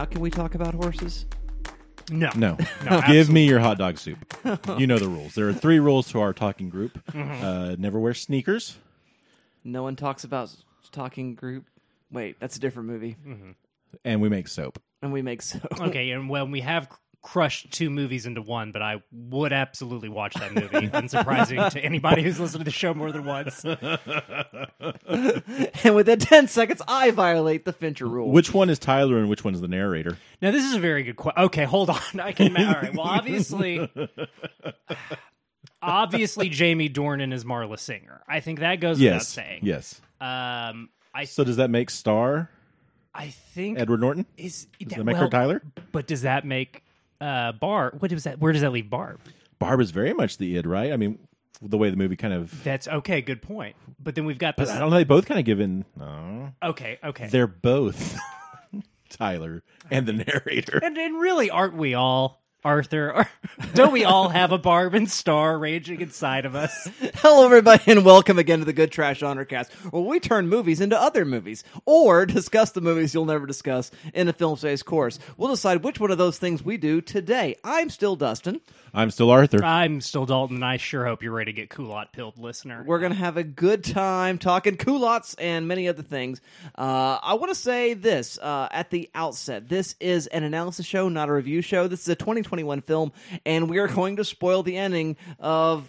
Now, can we talk about horses? No. No, No, give me your hot dog soup. you know the rules. There are three rules to our talking group. Mm-hmm. Uh, never wear sneakers. No one talks about talking group. Wait, that's a different movie. and we make soap. And we make so. Okay, and when we have crushed two movies into one, but I would absolutely watch that movie. Unsurprising to anybody who's listened to the show more than once. and within 10 seconds, I violate the Fincher rule. Which one is Tyler and which one's the narrator? Now, this is a very good question. Okay, hold on. I can. Ma- all right. Well, obviously, obviously, Jamie Dornan is Marla Singer. I think that goes without saying. Yes. Um, I So does that make Star I think Edward Norton? is Does that make her Tyler? But does that make uh Barb? What is that? Where does that leave Barb? Barb is very much the id, right? I mean, the way the movie kind of. That's okay. Good point. But then we've got this. I don't know. They both kind of give in. No, Okay. Okay. they're both Tyler and the narrator. and, and really, aren't we all, Arthur? Or, don't we all have a Barb and Star raging inside of us? Hello, everybody, and welcome again to the Good Trash Honorcast, where we turn movies into other movies, or discuss the movies you'll never discuss in a film space course. We'll decide which one of those things we do today. I'm still Dustin. I'm still Arthur. I'm still Dalton, and I sure hope you're ready to get culotte pilled, listener. We're gonna have a good time talking culottes and many other things. Uh, I want to say this uh, at the outset: this is an analysis show, not a review show. This is a 2021 film, and we are going to spoil the ending of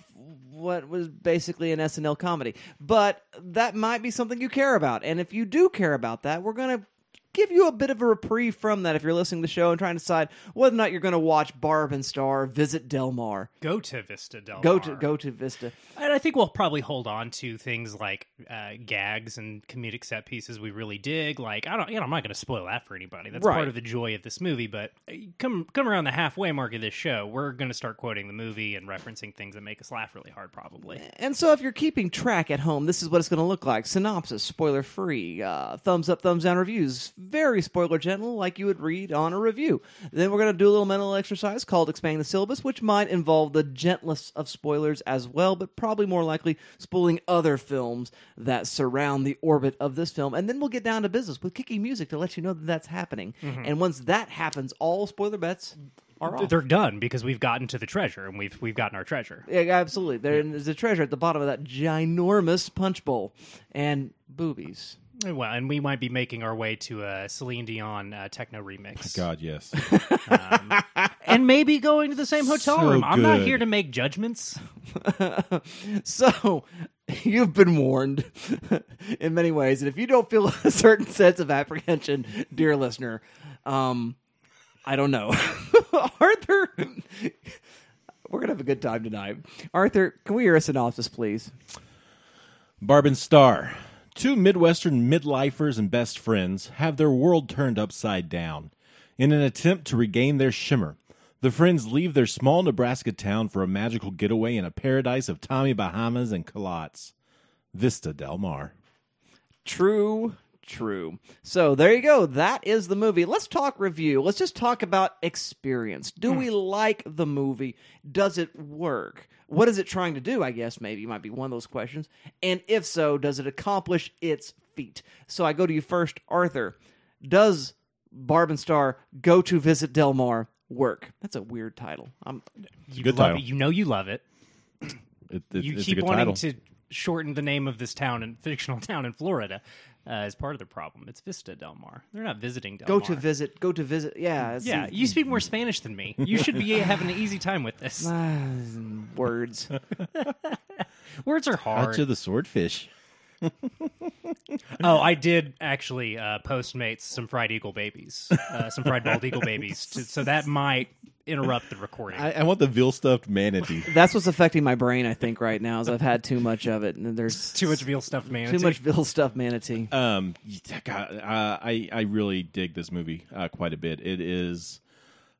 what was basically an SNL comedy. But that might be something you care about, and if you do care about that, we're gonna give you a bit of a reprieve from that if you're listening to the show and trying to decide whether or not you're going to watch Barb and Star visit Del Mar. Go to Vista Del Go Mar. to go to Vista. And I think we'll probably hold on to things like uh, gags and comedic set pieces we really dig. Like I don't, you know, I'm not going to spoil that for anybody. That's Right. part of the joy of this movie. But uh, come come around the halfway mark of this show, we're going to start quoting the movie and referencing things that make us laugh really hard, probably. And so, if you're keeping track at home, this is what it's going to look like. Synopsis, spoiler free, uh, thumbs up, thumbs down reviews, very spoiler gentle, like you would read on a review. Then we're going to do a little mental exercise called Expanding the Syllabus, which might involve the gentlest of spoilers as well, but probably more likely spoiling other films that surround the orbit of this film. And then we'll get down to business with kicking music to let you know that that's happening. Mm-hmm. And once that happens, all spoiler bets are off. They're done because we've gotten to the treasure and we've we've gotten our treasure. Yeah, absolutely. There- There's a treasure at the bottom of that ginormous punch bowl and boobies. Well, and we might be making our way to a Celine Dion uh, techno remix, God, yes. and maybe going to the same hotel So room. I'm not good. here to make judgments. So you've been warned in many ways, and if you don't feel a certain sense of apprehension, dear listener, um, I don't know, Arthur. We're gonna have a good time tonight. Arthur, can we hear a synopsis, please? Barb and Star. Two Midwestern midlifers and best friends have their world turned upside down. In an attempt to regain their shimmer, the friends leave their small Nebraska town for a magical getaway in a paradise of Tommy Bahamas and culottes. Vista Del Mar. True, true. So there you go. That is the movie. Let's talk review. Let's just talk about experience. Do hmm. we like the movie? Does it work? What is it trying to do? I guess maybe might be one of those questions. And if so, does it accomplish its feat? So I go to you first, Arthur. Does Barb and Star go to visit Del Mar work? That's a weird title. I'm, You good love title. it. You know you love it. It, it- You it's a keep good wanting title. to shorten the name of this town and fictional town in Florida uh, as part of the problem. It's Vista Del Mar. They're not visiting Del Mar go Mar. to visit. Go to visit. Yeah. it's- Yeah, you speak more Spanish than me. You should be having an easy time with this. Ah, words. Words are Out hard. to the swordfish. Oh, I did actually uh, Postmates some fried eagle babies, uh, some fried bald eagle babies. To, so that might interrupt the recording. I, I want the veal stuffed manatee. That's what's affecting my brain, I think, right now, is I've had too much of it, and there's Too much veal stuffed manatee. too much Bill stuffed manatee. Um, God, uh, I I really dig this movie uh, quite a bit. It is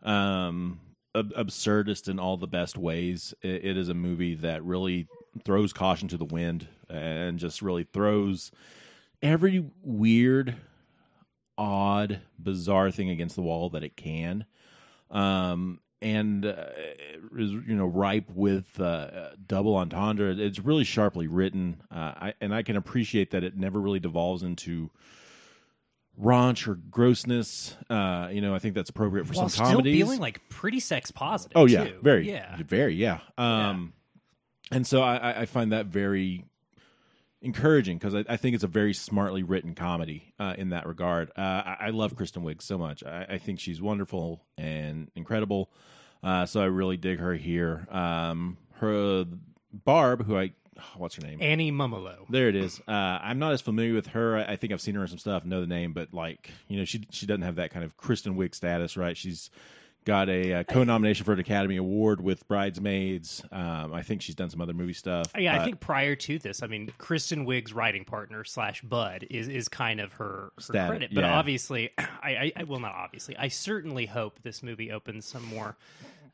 um ab- absurdist in all the best ways. It, it is a movie that really throws caution to the wind and just really throws every weird, odd, bizarre thing against the wall that it can. Um, and uh, is you know ripe with uh, double entendre. It's really sharply written, uh, I, and I can appreciate that it never really devolves into raunch or grossness. Uh, you know, I think that's appropriate for While some still comedies. feeling like pretty sex positive. oh yeah, too. very, yeah. very, yeah. Um, and so I, I- I find that very encouraging because I, I think it's a very smartly written comedy uh, in that regard. Uh, I, I love Kristen Wiig so much. I, I think she's wonderful and incredible. Uh, so I really dig her here. Um, her Barb, who I what's her name? Annie Mumolo. There it is. Uh, I'm not as familiar with her. I I think I've seen her in some stuff, know the name, but like you know, she she doesn't have that kind of Kristen Wiig status, right? She's got a uh, co-nomination for an Academy Award with Bridesmaids. Um, I think she's done some other movie stuff. Yeah, I think prior to this, I mean, Kristen Wiig's writing partner slash Bud is is kind of her, her Stat- credit. But yeah. obviously, I, I, I well, not obviously. I certainly hope this movie opens some more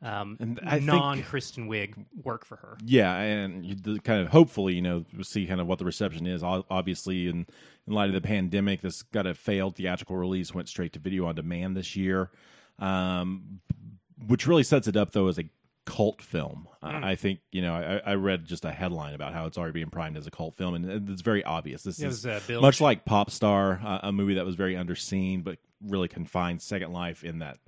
um, And I non Kristen Wiig work for her. Yeah, and kind of hopefully, you know, we'll see kind of what the reception is. Obviously, in in light of the pandemic, this got a failed theatrical release, went straight to video on demand this year, um, which really sets it up though as a cult film. Uh, I think you know I, I read just a headline about how it's already being primed as a cult film, and it's very obvious. This It is was, uh, much like Pop Star, uh, a movie that was very underseen, but really confined Second Life in that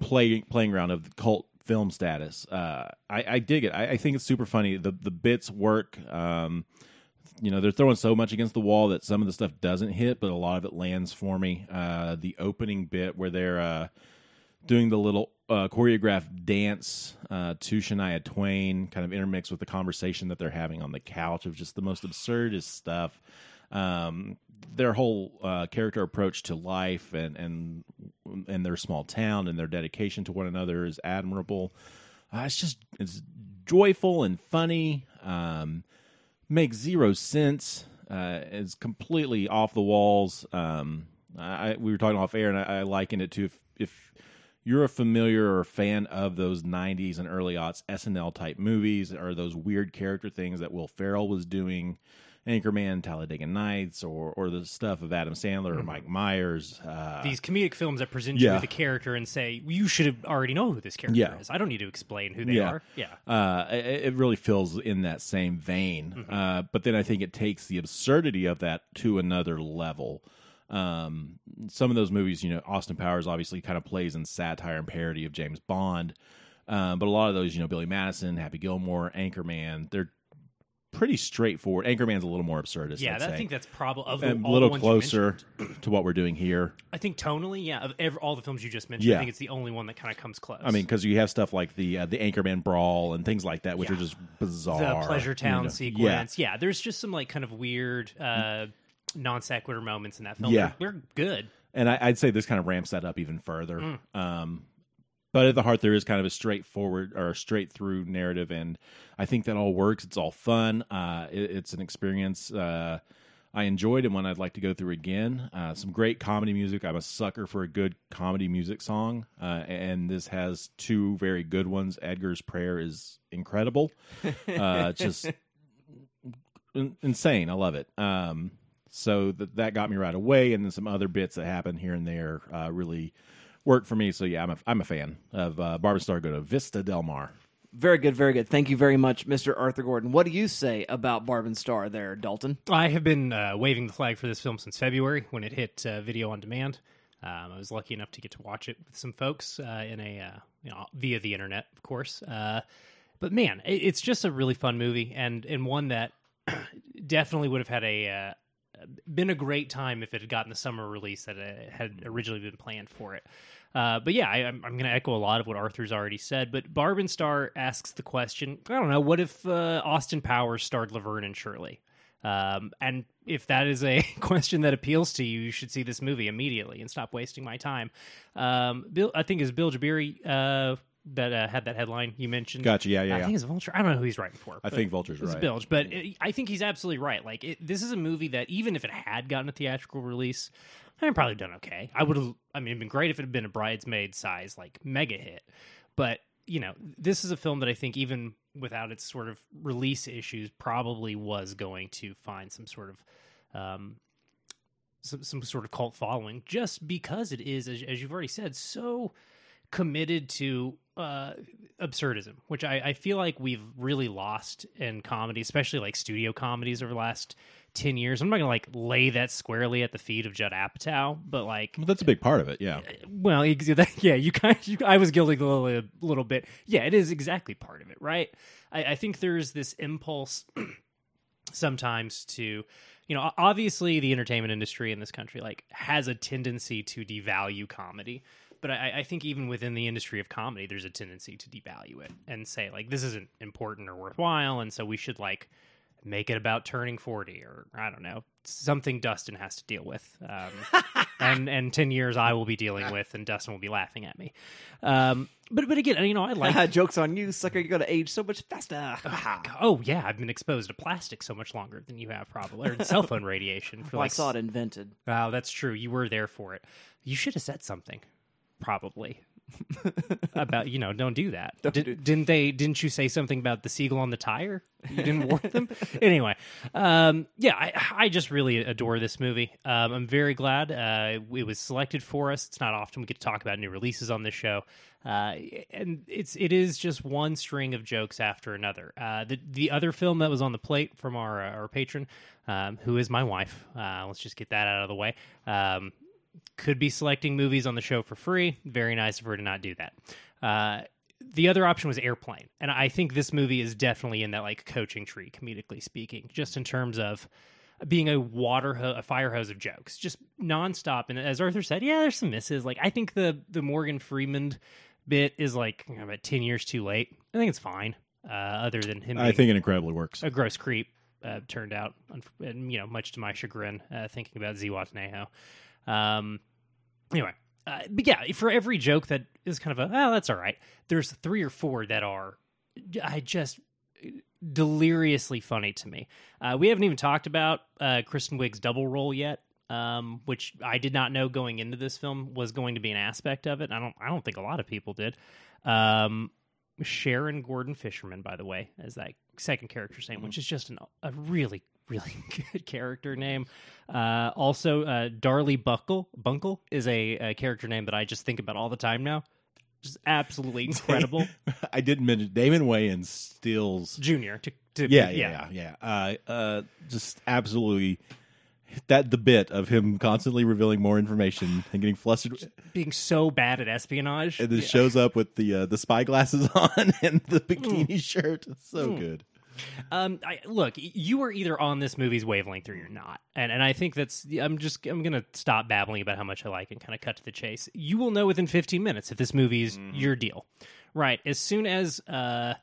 play playing ground of the cult film status. Uh, I, I dig it. I, I think it's super funny. The the bits work. Um, you know, they're throwing so much against the wall that some of the stuff doesn't hit, but a lot of it lands for me. Uh, the opening bit where they're uh, doing the little uh, choreographed dance uh, to Shania Twain, kind of intermixed with the conversation that they're having on the couch of just the most absurdist stuff. Um, their whole uh, character approach to life and and and their small town and their dedication to one another is admirable. Uh, it's just it's joyful and funny. Um, makes zero sense. Uh, it's completely off the walls. Um, I, we were talking off air, and I, I liken it to if, if you're a familiar or fan of those '90s and early aughts SNL type movies, or those weird character things that Will Ferrell was doing, Anchorman, Talladega Nights, or or the stuff of Adam Sandler or Mike Myers. Uh, These comedic films that present you yeah. with a character and say, well, you should have already know who this character Yeah. is. I don't need to explain who they Yeah. are. Yeah. uh, it, it really feels in that same vein. Uh, but then I think it takes the absurdity of that to another level. Um, some of those movies, you know, Austin Powers obviously kind of plays in satire and parody of James Bond. Um, but a lot of those, you know, Billy Madison, Happy Gilmore, Anchorman, they're pretty straightforward. Anchorman's a little more absurdist. Yeah, I'd I think that's probably of the, And a little closer to what we're doing here. I think tonally, yeah, of ever, all the films you just mentioned, I think it's the only one that kind of comes close. I mean, because you have stuff like the uh, the Anchorman brawl and things like that, which Yeah. are just bizarre. the Pleasure you Town know. sequence. Yeah. there's just some like kind of weird uh, non sequitur moments in that film. Yeah. they're, they're good. and I, I'd say this kind of ramps that up even further. Mm. Um, but at the heart, there is kind of a straightforward or straight through narrative, and I think that all works. It's all fun. Uh, it- it's an experience uh, I enjoyed and one I'd like to go through again. Uh, some great comedy music. I'm a sucker for a good comedy music song, uh, and this has two very good ones. Edgar's Prayer is incredible. Uh, just in- insane. I love it. Um, so that that got me right away, and then some other bits that happen here and there uh, really worked for me. So yeah, I'm a I'm a fan of uh, Barb and Star. Go to Vista Del Mar. Very good, very good. Thank you very much, Mr. Arthur Gordon. What do you say about Barb and Star there, Dalton? I have been uh, waving the flag for this film since February when it hit uh, video on demand. Um, I was lucky enough to get to watch it with some folks uh, in a uh, you know via the internet, of course. Uh, but man, it, it's just a really fun movie and and one that definitely would have had a uh, been a great time if it had gotten the summer release that had originally been planned for it. Uh, but yeah, I, I'm, I'm going to echo a lot of what Arthur's already said. But Barb and Star asks the question: I don't know, what if uh, Austin Powers starred Laverne and Shirley? Um, and if that is a question that appeals to you, you should see this movie immediately and stop wasting my time. Um, Bill, I think is Bilge Ebiri uh, that uh, had that headline you mentioned. Gotcha. Yeah, yeah, I yeah. think it's Vulture. I don't know who he's writing for. I think Vulture's it's right. Bilge, but it, I think he's absolutely right. Like it, this is a movie that even if it had gotten a theatrical release, I'd probably done okay. I would have. I mean, it'd been great if it had been a bridesmaid size like mega hit, but you know, this is a film that I think even without its sort of release issues, probably was going to find some sort of um, some, some sort of cult following just because it is, as, as you've already said, so committed to uh, absurdism, which I, I feel like we've really lost in comedy, especially like studio comedies over the last ten years. I'm not gonna like lay that squarely at the feet of Judd Apatow, but like Well, that's a big part of it. Yeah. well, yeah, you kind of, you, I was guilty a little, a little bit. Yeah, it is exactly part of it, right? I, I think there's this impulse sometimes to, you know, obviously the entertainment industry in this country like has a tendency to devalue comedy. But I, I think even within the industry of comedy, there's a tendency to devalue it and say like this isn't important or worthwhile, and so we should like make it about turning 40 or i don't know something dustin has to deal with um, and and 10 years i will be dealing with and dustin will be laughing at me um, but but again you know i like Jokes on you, sucker. You're going to age so much faster. oh yeah i've been exposed to plastic so much longer than you have probably or cell phone radiation for Well, I saw it invented. wow that's true you were there for it you should have said something probably about you know don't do that. Did, didn't they didn't you say something about the seagull on the tire? You didn't warn them? Anyway um yeah I, I just really adore this movie. Um i'm very glad uh it was selected for us. It's not often we get to talk about new releases on this show. Uh and it's it is just one string of jokes after another. Uh the the other film that was on the plate from our uh, our patron um who is my wife uh let's just get that out of the way. Um could be selecting movies on the show for free. Very nice of her to not do that. Uh, the other option was Airplane, and I think this movie is definitely in that like coaching tree, comedically speaking, just in terms of being a water ho- a fire hose of jokes, just nonstop. And as Arthur said, yeah, there's some misses. Like I think the the Morgan Freeman bit is like you know, about ten years too late. I think it's fine. Uh, other than him, I think it incredibly works. a gross creep uh, turned out, you know, much to my chagrin, uh, thinking about Z Watanabe. Um, anyway, uh, but yeah, for every joke that is kind of a, oh, that's all right. There's three or four that are, I just deliriously funny to me. Uh, we haven't even talked about uh, Kristen Wiig's double role yet. Um, which I did not know going into this film was going to be an aspect of it. I don't. I don't think a lot of people did. Um, Sharon Gordon Fisherman, by the way, as that second character's name, which is just an, a really, really good character name. Uh, also, uh, Darlie Buckle Bunkle is a, a character name that I just think about all the time now. Just absolutely incredible. I didn't mention Damon Wayans steals. Junior to, to Yeah, yeah, yeah, yeah. Uh, uh, just absolutely that the bit of him constantly revealing more information and getting flustered, being so bad at espionage. and then Yeah. shows up with the uh, the spy glasses on and the bikini shirt. It's so good. Um, I, look, you are either on this movie's wavelength or you're not, and and I think that's. I'm just I'm gonna stop babbling about how much I like and kind of cut to the chase. You will know within 15 minutes if this movie is your deal, right? As soon as uh,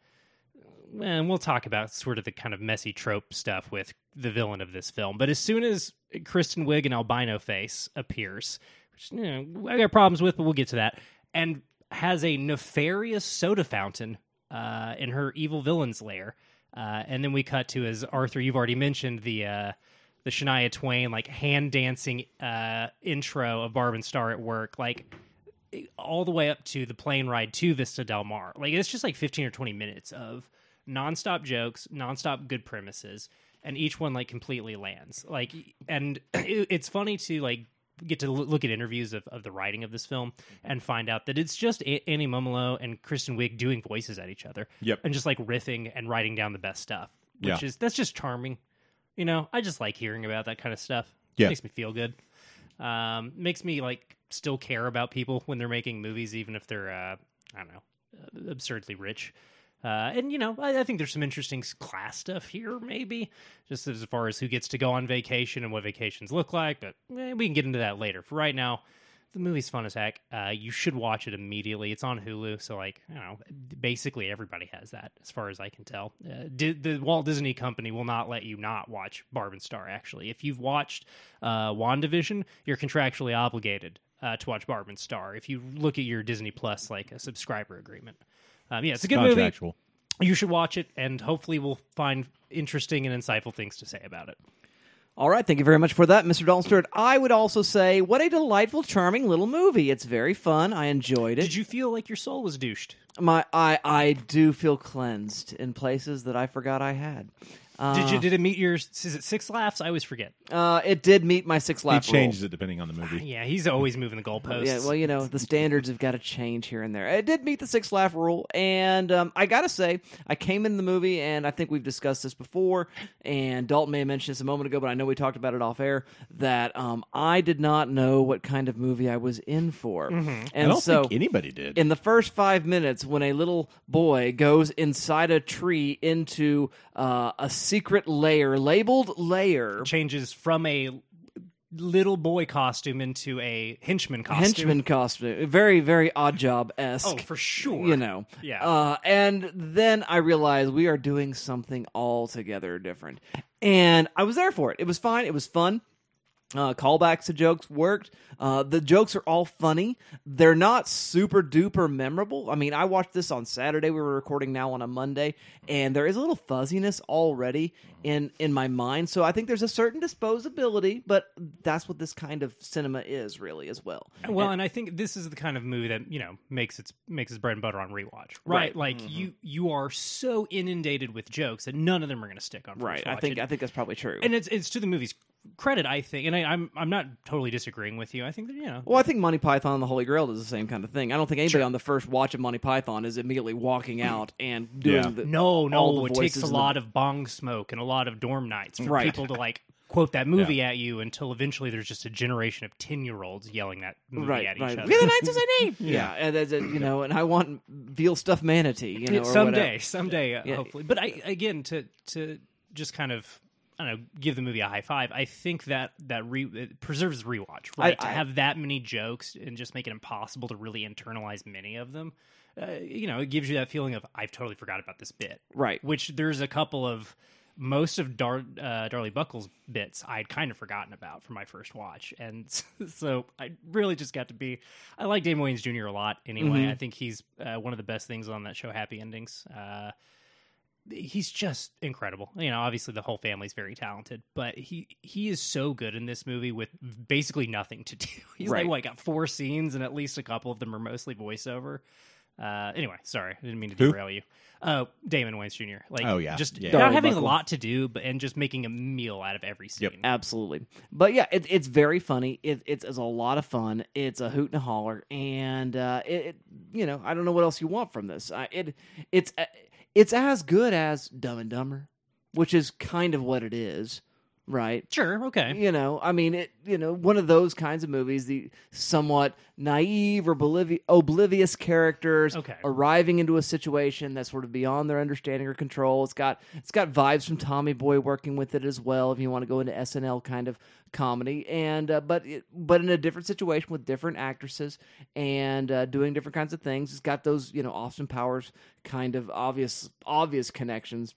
and we'll talk about sort of the kind of messy trope stuff with the villain of this film, but as soon as Kristen Wiig and albino face appears, which you know, I got problems with, but we'll get to that, and has a nefarious soda fountain uh, in her evil villain's lair. Uh, and then we cut to as Arthur, you've already mentioned the uh, the Shania Twain like hand dancing uh, intro of Barb and Star at work, like all the way up to the plane ride to Vista Del Mar. Like it's just like fifteen or twenty minutes of nonstop jokes, nonstop good premises, and each one like completely lands. Like, and it, it's funny to like get to look at interviews of, of the writing of this film and find out that it's just Annie Mumolo and Kristen Wiig doing voices at each other. Yep. And just like riffing and writing down the best stuff, which Yeah. is that's just charming. You know, I just like hearing about that kind of stuff. Yeah. makes me feel good. Um, makes me like still care about people when they're making movies, even if they're uh, I don't know uh, absurdly rich. Uh, and you know, I, I think there's some interesting class stuff here, maybe just as far as who gets to go on vacation and what vacations look like. But eh, we can get into that later. For right now, the movie's fun as heck. Uh, you should watch it immediately. It's on Hulu, so like you know, basically everybody has that, as far as I can tell. Uh, Di- the Walt Disney Company will not let you not watch Barb and Star. Actually, if you've watched uh, Wandavision, you're contractually obligated uh, to watch Barb and Star. If you look at your Disney Plus like a subscriber agreement. Um, yeah, it's a good movie. You should watch it, and hopefully, we'll find interesting and insightful things to say about it. All right, thank you very much for that, Mr. Dalton Stewart. I would also say, what a delightful, charming little movie. It's very fun. I enjoyed it. Did you feel like your soul was douched? My, I, I do feel cleansed in places that I forgot I had. Did you did it meet your? Is it six laughs? I always forget. Uh, it did meet my six He laugh rule. changes it depending on the movie. Yeah, he's always moving the goalposts. Yeah, well, you know, the standards have got to change here and there. It did meet the six laugh rule, and um, I gotta say, I came in the movie, and I think we've discussed this before, and Dalton may have mentioned this a moment ago, but I know we talked about it off air that um, I did not know what kind of movie I was in for, I and don't so think anybody did. in the first five minutes, when a little boy goes inside a tree into uh, a secret layer labeled layer. changes from a little boy costume into a henchman costume. Henchman costume, very, very odd job esque. Oh, for sure. you know. Yeah. Uh, and then I realized we are doing something altogether different. And I was there for it. It was fine. It was fun. Uh, callbacks to jokes worked. Uh, the jokes are all funny. They're not super duper memorable. I mean, I watched this on Saturday. We were recording now on a Monday, and there is a little fuzziness already in in my mind. So I think there's a certain disposability, but that's what this kind of cinema is really as well. Well, and I think this is the kind of movie that you know makes its makes its bread and butter on rewatch, right? Right. Like Mm-hmm. you you are so inundated with jokes that none of them are going to stick on. first Right. I think It- I think that's probably true. and it's it's to the movie's credit, I think, and I, I'm I'm not totally disagreeing with you. I think that you know, Well, I think Monty Python and the Holy Grail does the same kind of thing. I don't think anybody on the first watch of Monty Python is immediately walking out and doing Yeah. the no, no, it takes a and the- lot of bong smoke and a lot of dorm nights for Right. people to like quote that movie at you until eventually there's just a generation of ten year olds yelling that movie right, at each right. other. We're the Knights of Name. yeah, and that's you know, and I want veal stuffed manatee. You know, or someday, whatever. someday, uh, Yeah. hopefully. But I again to to just kind of I don't know, give the movie a high five. I think that that re- it preserves rewatch. Right, to I- have that many jokes and just make it impossible to really internalize many of them. Uh, you know, it gives you that feeling of I've totally forgot about this bit. Right. Which there's a couple of most of Dar- uh, Darlie Buckles bits I'd kind of forgotten about from my first watch, and so I really just got to be. I like Damon Wayans Jr. a lot. Anyway, Mm-hmm. I think he's uh, one of the best things on that show, Happy Endings. Uh, he's just incredible. You know, obviously the whole family's very talented, but he he is so good in this movie with basically nothing to do. He's Right. like what got four scenes, and at least a couple of them are mostly voiceover. Uh, anyway, sorry, I didn't mean to Who? derail you. Uh, Damon Wayans Jr. Like, Oh, yeah. just Yeah. not Darlie having Buckle. a lot to do, but and just making a meal out of every scene. Yep. Absolutely, but yeah, it, it's very funny. It, it's, it's a lot of fun. It's a hoot and a holler, and uh, it, it you know I don't know what else you want from this. Uh, it it's uh, it's as good as Dumb and Dumber, which is kind of what it is, right? Sure, okay. You know, I mean, it. You know, one of those kinds of movies, the somewhat naive or oblivi- oblivious characters Okay. arriving into a situation that's sort of beyond their understanding or control. It's got it's got vibes from Tommy Boy working with it as well. If you want to go into SNL kind of comedy, and uh, but it, but in a different situation with different actresses and uh, doing different kinds of things. It's got those you know Austin Powers kind of obvious obvious connections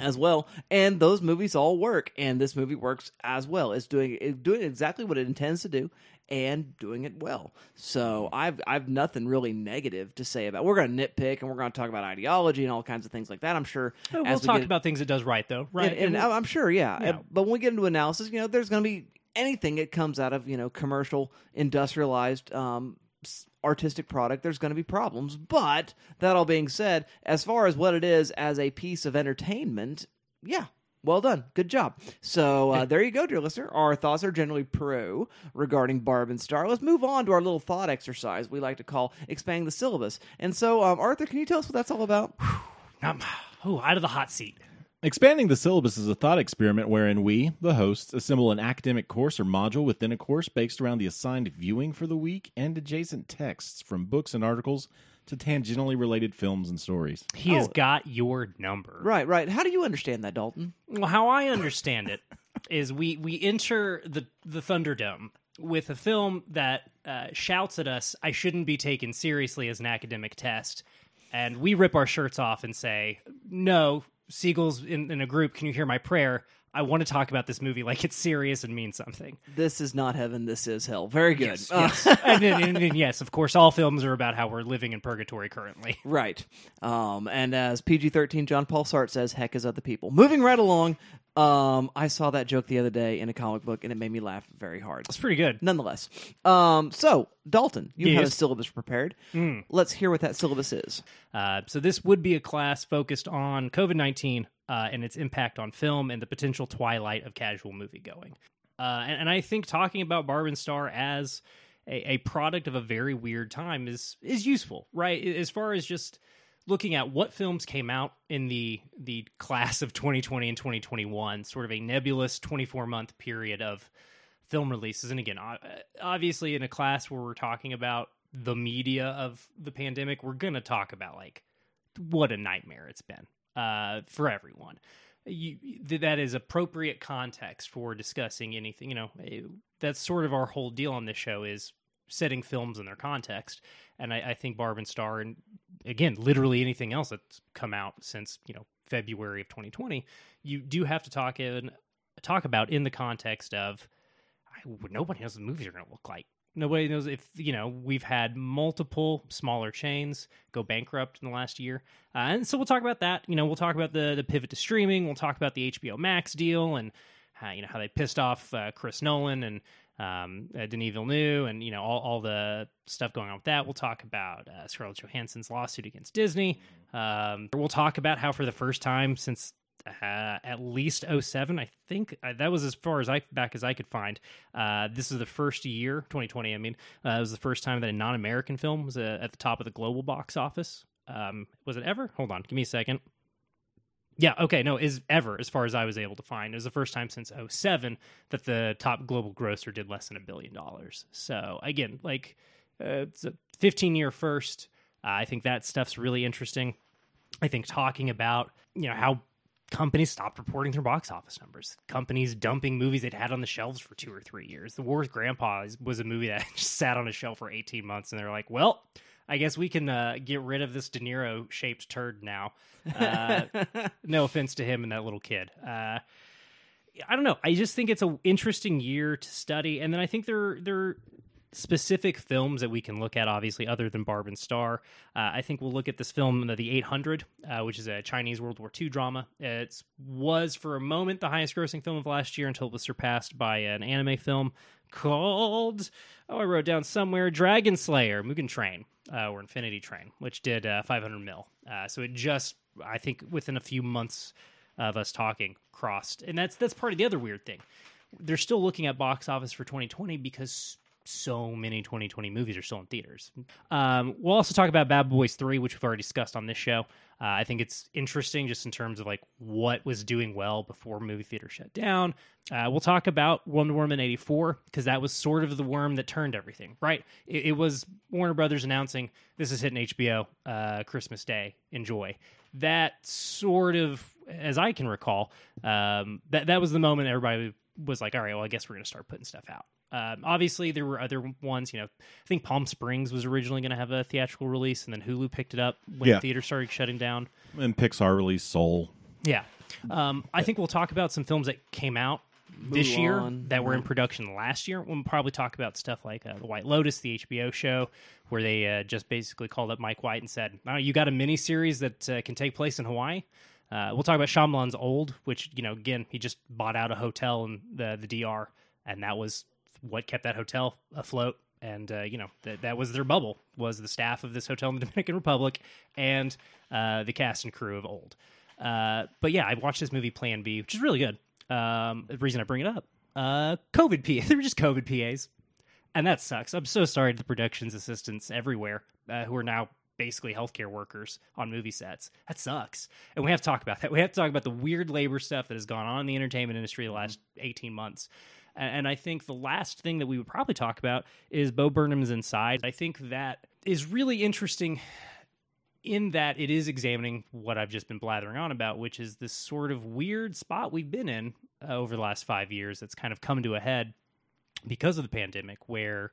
as well. And those movies all work, and this movie works as well. It's doing doing exactly what it intends to do and doing it well. So I've I've nothing really negative to say about. We're going to nitpick and we're going to talk about ideology and all kinds of things like that. I'm sure We'll as we talk get- about things it does right, though, right? and, and we'll- I'm sure, yeah. Yeah. But when we get into analysis, you know, there's going to be anything that comes out of you know commercial, industrialized, um, artistic product. There's going to be problems. But that all being said, as far as what it is as a piece of entertainment, yeah. Well done. Good job. So uh, there you go, dear listener. Our thoughts are generally pro regarding Barb and Star. Let's move on to our little thought exercise we like to call expanding the syllabus. And so, um, Arthur, can you tell us what that's all about? Um, oh, out of the hot seat. Expanding the syllabus is a thought experiment wherein we, the hosts, assemble an academic course or module within a course based around the assigned viewing for the week and adjacent texts from books and articles to tangentially related films and stories. He has Oh. got your number. Right, right. How do you understand that, Dalton? Well, how I understand it is we we enter the the Thunderdome with a film that uh, shouts at us, "I shouldn't be taken seriously as an academic test," and we rip our shirts off and say, "No, seagulls in, in a group. Can you hear my prayer?" I want to talk about this movie like it's serious and means something. This is not heaven. This is hell. Very good. Yes, Uh, yes. and, and- and- yes, of course, all films are about how we're living in purgatory currently. right. Um, and as PG thirteen John Paul Sartre says, "Heck is other people." Moving right along. Um, I saw that joke the other day in a comic book, and it made me laugh very hard. It's pretty good. Nonetheless, um, so Dalton, you have a Yes. syllabus prepared. Let's hear what that syllabus is. Uh, so this would be a class focused on COVID nineteen uh, and its impact on film and the potential twilight of casual moviegoing. Uh, and, and I think talking about Barb and Star as a, a product of a very weird time is is useful, right? As far as just looking at what films came out in the the class of 2020 and 2021, sort of a nebulous 24 month period of film releases. And again, obviously, in a class where we're talking about the media of the pandemic, we're going to talk about like what a nightmare it's been uh, for everyone. You, that is appropriate context for discussing anything. You know, eh, that's sort of our whole deal on this show is setting films in their context. And I, I think Barb and Star, and again, literally anything else that's come out since you know February of 2020, you do have to talk in talk about in the context of I, nobody knows what movies are going to look like. Nobody knows if you know we've had multiple smaller chains go bankrupt in the last year, uh, and so we'll talk about that. You know, we'll talk about the the pivot to streaming. We'll talk about the HBO Max deal and how, you know how they pissed off uh, Chris Nolan and um, uh, Denis Villeneuve, and you know all, all the stuff going on with that. We'll talk about uh, Scarlett Johansson's lawsuit against Disney. Um, we'll talk about how for the first time since uh, at least 07 i think uh, that was as far as i back as i could find uh, this is the first year 2020 i mean uh, it was the first time that a non-american film was at the top of the global box office um, was it ever hold on give me a second yeah okay no is ever as far as i was able to find it was the first time since 07 that the top global grosser did less than a billion dollars so again like uh, it's a 15 year first uh, i think that stuff's really interesting i think talking about you know how companies stopped reporting their box office numbers. Companies dumping movies they'd had on the shelves for two or three years. The War with Grandpa was a movie that just sat on a shelf for 18 months, and they're like, well, I guess we can uh, get rid of this De Niro shaped turd now. Uh, no offense to him and that little kid. Uh, I don't know. I just think it's an interesting year to study, and then I think there there are specific films that we can look at. Obviously, other than Barb and Star, uh, I think we'll look at this film, The 800, uh, which is a Chinese World War II drama. It was for a moment the highest grossing film of last year until it was surpassed by an anime film called oh I wrote down somewhere Dragon Slayer Mugen Train uh, or Infinity Train, which did uh, 500 mil. Uh, so it just I think within a few months of us talking crossed, and that's that's part of the other weird thing. They're still looking at box office for 2020 because so many 2020 movies are still in theaters. Um, we'll also talk about Bad Boys 3, which we've already discussed on this show. Uh, I think it's interesting just in terms of like what was doing well before movie theater shut down. Uh, we'll talk about Wonder Woman 84 because that was sort of the worm that turned everything, right? It, it was Warner Brothers announcing this is hitting HBO uh, Christmas Day. Enjoy. That sort of, as I can recall, um, that, that was the moment everybody was like, all right, well, I guess we're going to start putting stuff out. Um, obviously, there were other ones. You know, I think Palm Springs was originally going to have a theatrical release, and then Hulu picked it up when Yeah. theaters started shutting down. And Pixar released Soul. Yeah, um, I think we'll talk about some films that came out this year that were in production last year. We'll probably talk about stuff like uh, the White Lotus, the HBO show, where they uh, just basically called up Mike White and said, "Oh, you got a mini series that uh, can take place in Hawaii." Uh, we'll talk about Shyamalan's Old, which you know, again, he just bought out a hotel in the the DR, and that was what kept that hotel afloat. And uh, you know that that was their bubble was the staff of this hotel in the Dominican Republic and uh, the cast and crew of Old. Uh, but yeah, I watched this movie Plan B, which is really good. Um, the reason I bring it up, uh, COVID PA, they were just COVID PAs, and that sucks. I'm so sorry to the productions assistants everywhere uh, who are now basically healthcare workers on movie sets. That sucks, and we have to talk about that. We have to talk about the weird labor stuff that has gone on in the entertainment industry the last 18 months. And I think the last thing that we would probably talk about is Bo Burnham's Inside. I think that is really interesting in that it is examining what I've just been blathering on about, which is this sort of weird spot we've been in uh, over the last five years that's kind of come to a head because of the pandemic, where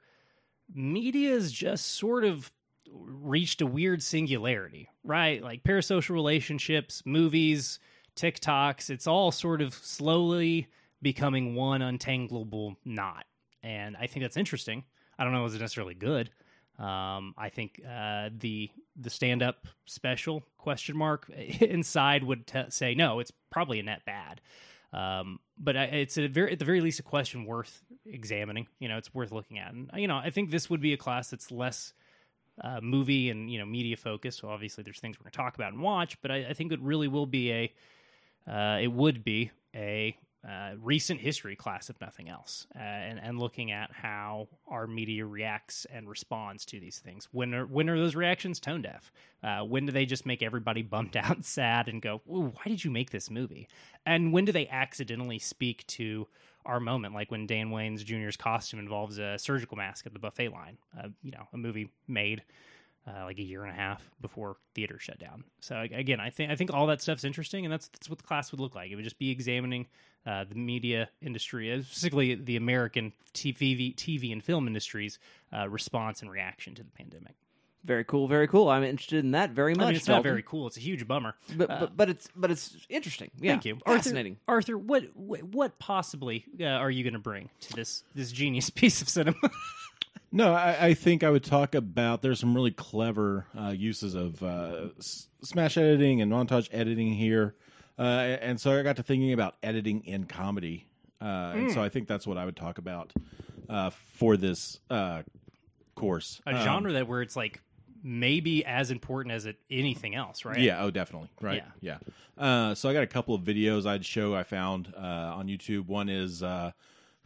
media has just sort of reached a weird singularity, right? Like parasocial relationships, movies, TikToks, it's all sort of slowly becoming one untangleable knot. And I think that's interesting. I don't know is it necessarily good. Um, I think uh, the the stand up special question mark inside would t- say no, it's probably a net bad. Um, but I, it's very, at the very least, a question worth examining. You know, it's worth looking at, and you know, I think this would be a class that's less uh, movie and you know media focused. So obviously, there's things we're going to talk about and watch, but I, I think it really will be a, uh, it would be a uh, recent history class, if nothing else, uh, and and looking at how our media reacts and responds to these things. When are when are those reactions tone deaf? Uh, when do they just make everybody bummed out, and sad, and go, Ooh, "Why did you make this movie?" And when do they accidentally speak to our moment, like when Damon Wayans Jr.'s costume involves a surgical mask at the buffet line? Uh, you know, a movie made uh, like a year and a half before theater shut down. So again, I think I think all that stuff's interesting, and that's that's what the class would look like. It would just be examining uh, the media industry, uh, specifically the American TV, TV and film industry's uh, response and reaction to the pandemic. Very cool, very cool. I'm interested in that very much. I mean, it's not very cool. It's a huge bummer. but, but but it's but it's interesting. Yeah, Thank you, Fascinating. Arthur. Arthur, what what, what possibly uh, are you going to bring to this this genius piece of cinema? No, I, I think I would talk about. There's some really clever uh, uses of uh, s- smash editing and montage editing here, uh, and so I got to thinking about editing in comedy, uh, and so I think that's what I would talk about uh, for this uh, course. a Um, genre that where it's like maybe as important as it anything else, right? Yeah, oh, definitely. Right. Yeah. Uh, so I got a couple of videos I'd show I found uh, on YouTube. One is uh,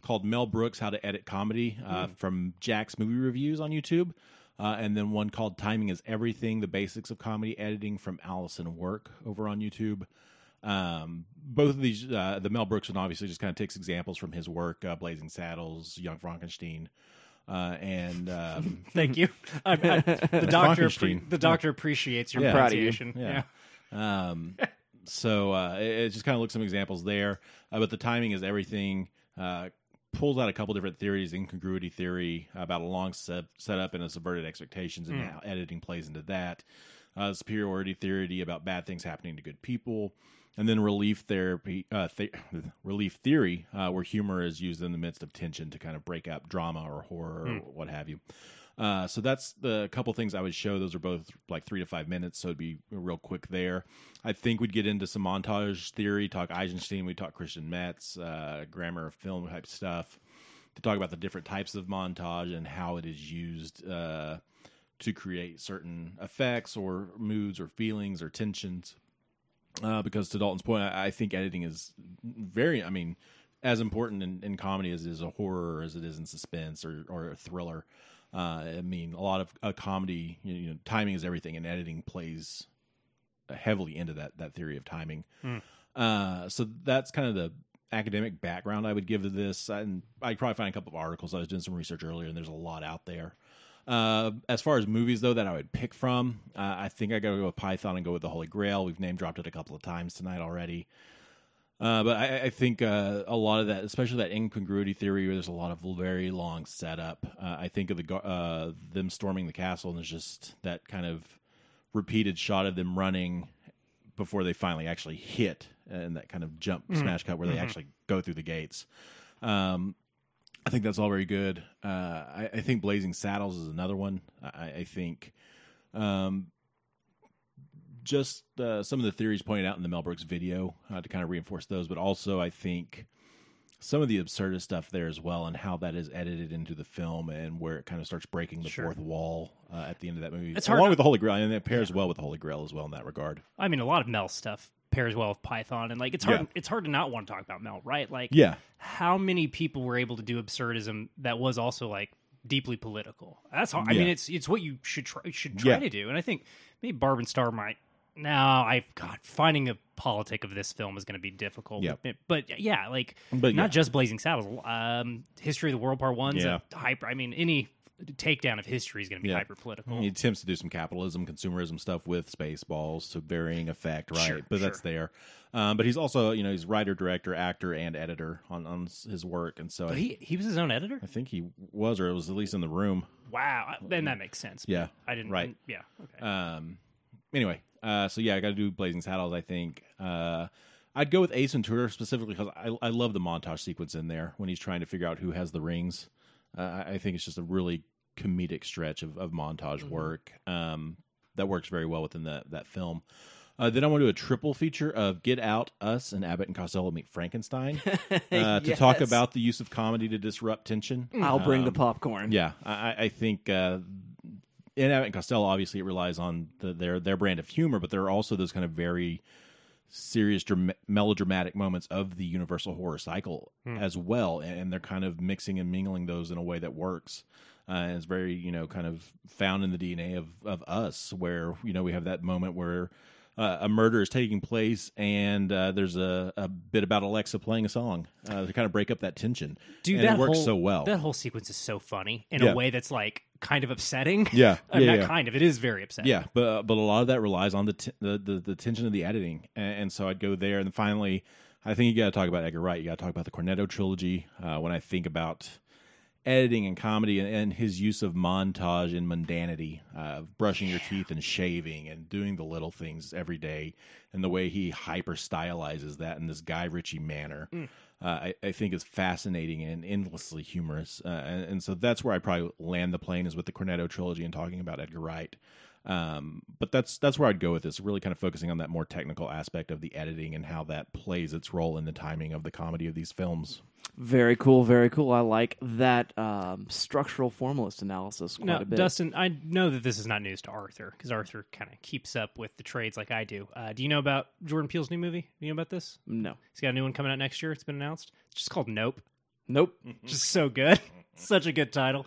called Mel Brooks How to Edit Comedy uh, from Jack's Movie Reviews on YouTube. Uh, and then one called Timing is Everything The Basics of Comedy Editing from Allison Work over on YouTube. Um, both of these, uh, the Mel Brooks one obviously just kind of takes examples from his work, uh, Blazing Saddles, Young Frankenstein. Uh, and um, Thank you. I, I, the doctor, appre- the doctor appreciates your Yeah. Pronunciation. Yeah. Um, so uh, it, it just kind of looks some examples there, uh, but the timing is everything. Uh, pulls out a couple different theories, incongruity theory about a long set setup and a subverted expectations, and how editing plays into that. Uh, superiority theory about bad things happening to good people, and then relief therapy, uh, th- relief theory, uh, where humor is used in the midst of tension to kind of break up drama or horror or what have you. Uh, so that's the couple things I would show. Those are both like three to five minutes, so it'd be real quick there. I think we'd get into some montage theory, talk Eisenstein, we talk Christian Metz, uh, grammar of film type stuff, to talk about the different types of montage and how it is used uh, to create certain effects or moods or feelings or tensions. Uh, because to Dalton's point, I, I think editing is very, I mean, as important in, in comedy as it is a horror or as it is in suspense or, or a thriller. Uh, I mean, a lot of a comedy, you know, timing is everything, and editing plays heavily into that that theory of timing. Uh, so that's kind of the academic background I would give to this. And I'd probably find a couple of articles. I was doing some research earlier, and there's a lot out there. Uh, as far as movies though that I would pick from, uh, I think I got to go with Python and go with the Holy Grail. We've name dropped it a couple of times tonight already. Uh, but I, I think uh, a lot of that, especially that incongruity theory, where there's a lot of very long setup. Uh, I think of the uh, them storming the castle, and there's just that kind of repeated shot of them running before they finally actually hit, and that kind of jump smash cut where they actually go through the gates. Um, I think that's all very good. Uh, I, I think Blazing Saddles is another one. I, I think um, just uh, some of the theories pointed out in the Mel Brooks video uh, to kind of reinforce those, but also I think some of the absurdist stuff there as well, and how that is edited into the film, and where it kind of starts breaking the Sure. fourth wall uh, at the end of that movie. It's along hard to- with the Holy Grail, and it pairs well with the Holy Grail as well in that regard. I mean, a lot of Mel stuff pairs well with Python, and like it's hard. Yeah. It's hard to not want to talk about Mel, right? Like, Yeah, how many people were able to do absurdism that was also like deeply political? That's all. I Yeah. mean, it's it's what you should try should try Yeah. to do, and I think maybe Barb and Star might. Now I've God finding a politic of this film is going to be difficult. Yeah. but, but yeah, like But not just Blazing Saddles. Um, History of the World Part One's Yeah. a hyper. I mean, any takedown of history is going to be Yeah. hyper political. He attempts to do some capitalism, consumerism stuff with Spaceballs to varying effect, right? Sure, but that's there. Um, but he's also, you know, he's writer, director, actor, and editor on, on his work, and so I, He he was his own editor. I think he was, or it was at least in the room. Wow, then that makes sense. Yeah, I didn't. right. Yeah. Okay. Um, anyway, uh, so yeah, I got to do Blazing Saddles. I think uh, I'd go with Ace Ventura specifically because I, I love the montage sequence in there when he's trying to figure out who has the rings. Uh, I think it's just a really comedic stretch of, of montage work um, that works very well within that that film. Uh, then I want to do a triple feature of Get Out, Us, and Abbott and Costello Meet Frankenstein uh, to talk about the use of comedy to disrupt tension. I'll bring the Um, popcorn. Yeah, I, I think uh, in Abbott and Costello, obviously, it relies on the, their their brand of humor, but there are also those kind of very serious, dram- melodramatic moments of the universal horror cycle as well, and they're kind of mixing and mingling those in a way that works. Uh, and it's very, you know, kind of found in the DNA of of us, where you know we have that moment where uh, a murder is taking place, and uh, there's a, a bit about Alexa playing a song uh, to kind of break up that tension. Dude, and that it works whole, so well. That whole sequence is so funny in Yeah. a way that's like kind of upsetting. Yeah, Uh, yeah, not yeah. kind of. It is very upsetting. Yeah, but but a lot of that relies on the t- the, the the tension of the editing, and, and so I'd go there. And finally, I think you got to talk about Edgar Wright. You got to talk about the Cornetto trilogy. Uh, when I think about editing and comedy and, and his use of montage and mundanity, uh, brushing your teeth and shaving and doing the little things every day, and the way he hyper stylizes that in this Guy Ritchie manner. Uh, I, I think is fascinating and endlessly humorous, uh, and, and so that's where I probably land the plane is with the Cornetto trilogy and talking about Edgar Wright. Um, but that's that's where I'd go with this, really kind of focusing on that more technical aspect of the editing and how that plays its role in the timing of the comedy of these films. Very cool, very cool. I like that um, structural formalist analysis quite Now, a bit. Dustin, I know that this is not news to Arthur because Arthur kind of keeps up with the trades like I do. Uh, do you know about Jordan Peele's new movie? Do you know about this? no. He's got a new one coming out next year. It's been announced. It's just called Nope. Nope. Just so good. Such a good title.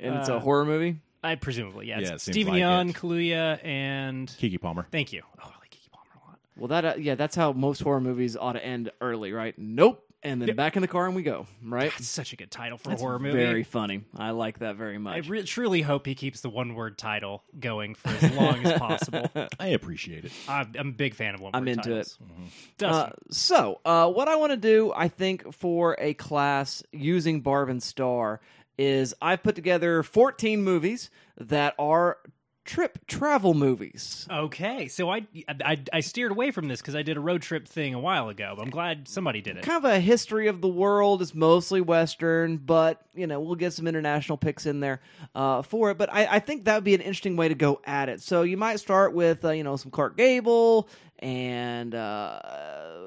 And it's a Uh, horror movie? I presumably, yeah. It's Yeah, it seems Steven like Yeun, it. Kaluuya, and Keke Palmer. thank you. Oh, I like Keke Palmer a lot. Well, that uh, yeah, that's how most horror movies ought to end early, right? Nope. And then back in the car and we go, right? It's such a good title for That's a horror movie. Very funny. I like that very I much. re- truly hope he keeps the one word title going for as long as possible. I appreciate it. I'm, I'm a big fan of one word I'm into titles. Uh, Dustin, so, uh, what I want to do, I think, for a class using Barb and Star is I've put together 14 movies that are trip travel movies. okay, so I, I I steered away from this because I did a road trip thing a while ago. But I'm glad somebody did it. Kind of a history of the world. It's mostly Western, but you know we'll get some international picks in there uh, for it. But I, I think that would be an interesting way to go at it. So you might start with uh, you know some Clark Gable and uh,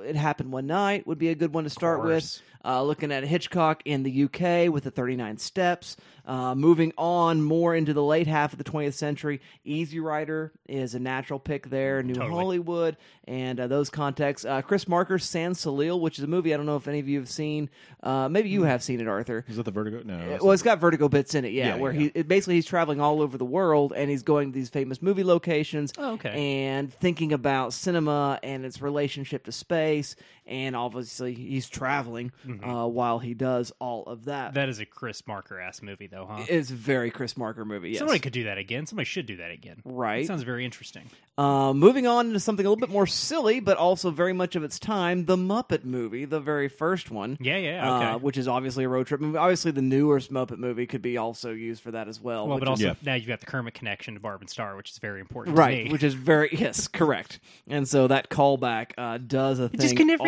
it happened one night would be a good one to start with. Uh, looking at Hitchcock in the UK with the 39 Steps. Uh, moving on more into the late half of the 20th century, Easy Rider is a natural pick there. New Totally. Hollywood and uh, those contexts. Uh, Chris Marker's Sans Soleil, which is a movie I don't know if any of you have seen. Uh, maybe you have seen it, Arthur. Is that the Vertigo? No. Well, it's got vertigo bits in it, yeah. Yeah, where yeah. he it, basically he's traveling all over the world and he's going to these famous movie locations. Oh, okay. And thinking about cinema and its relationship to space, and obviously he's traveling Mm-hmm. uh, while he does all of that. That is a Chris Marker ass movie, though, huh? It's a very Chris Marker movie. Yes. Somebody could do that again. Somebody should do that again. Right. That sounds very interesting. Uh, moving on to something a little bit more silly, but also very much of its time, the Muppet movie, the very first one. Yeah, yeah, uh, which is obviously a road trip movie. Obviously, the newer Muppet movie could be also used for that as well. Well, which but is- also Yeah. now you've got the Kermit connection to Barb and Star, which is very important. right, To me. which is very yes, correct. And so that callback uh, does a thing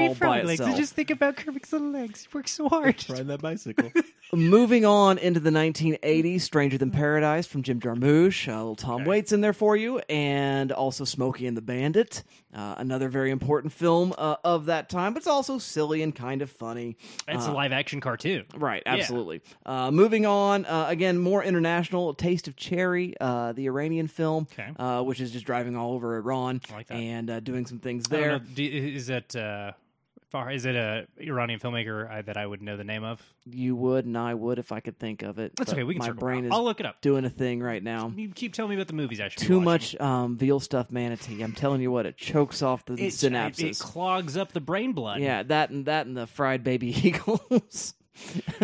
all by itself. just think about Kermit's little legs. He works so hard. Riding that bicycle. Moving on into the 1980s, Stranger Than Paradise from Jim Jarmusch. Uh, little Tom Waits in there for you, and also Smokey and the Bandit, uh, another very important film uh, of that time. But it's also silly and kind of funny. It's a live action cartoon. Right, absolutely. Uh, moving on, uh, again, more international. Taste of Cherry, uh, the Iranian film, Okay. uh, which is just driving all over Iran like that. and uh, doing some things I don't there. know, do- is that uh, far? Is it a Iranian filmmaker I, that I would know the name of? You would, and I would if I could think of it. That's but okay. We can My circle brain back. is I'll look it up. doing a thing right now. You keep telling me about the movies I should. be Too watching. much um, veal stuffed manatee. I'm telling you what, it chokes off the It, synapses. It, it clogs up the brain blood. yeah, that and that and the fried baby eagles.